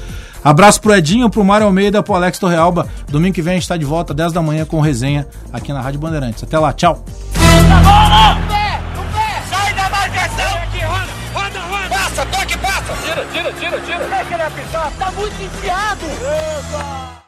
Abraço pro Edinho, pro Mário Almeida, pro Alex Torrealba. Domingo que vem a gente tá de volta, 10 da manhã, com resenha aqui na Rádio Bandeirantes. Até lá, tchau. Sai da marcação! Aqui, roda, roda, roda! Passa, toque, passa! Tira, tira, tira, tira! Deixa ele apitar, tá muito enfiado! Eita!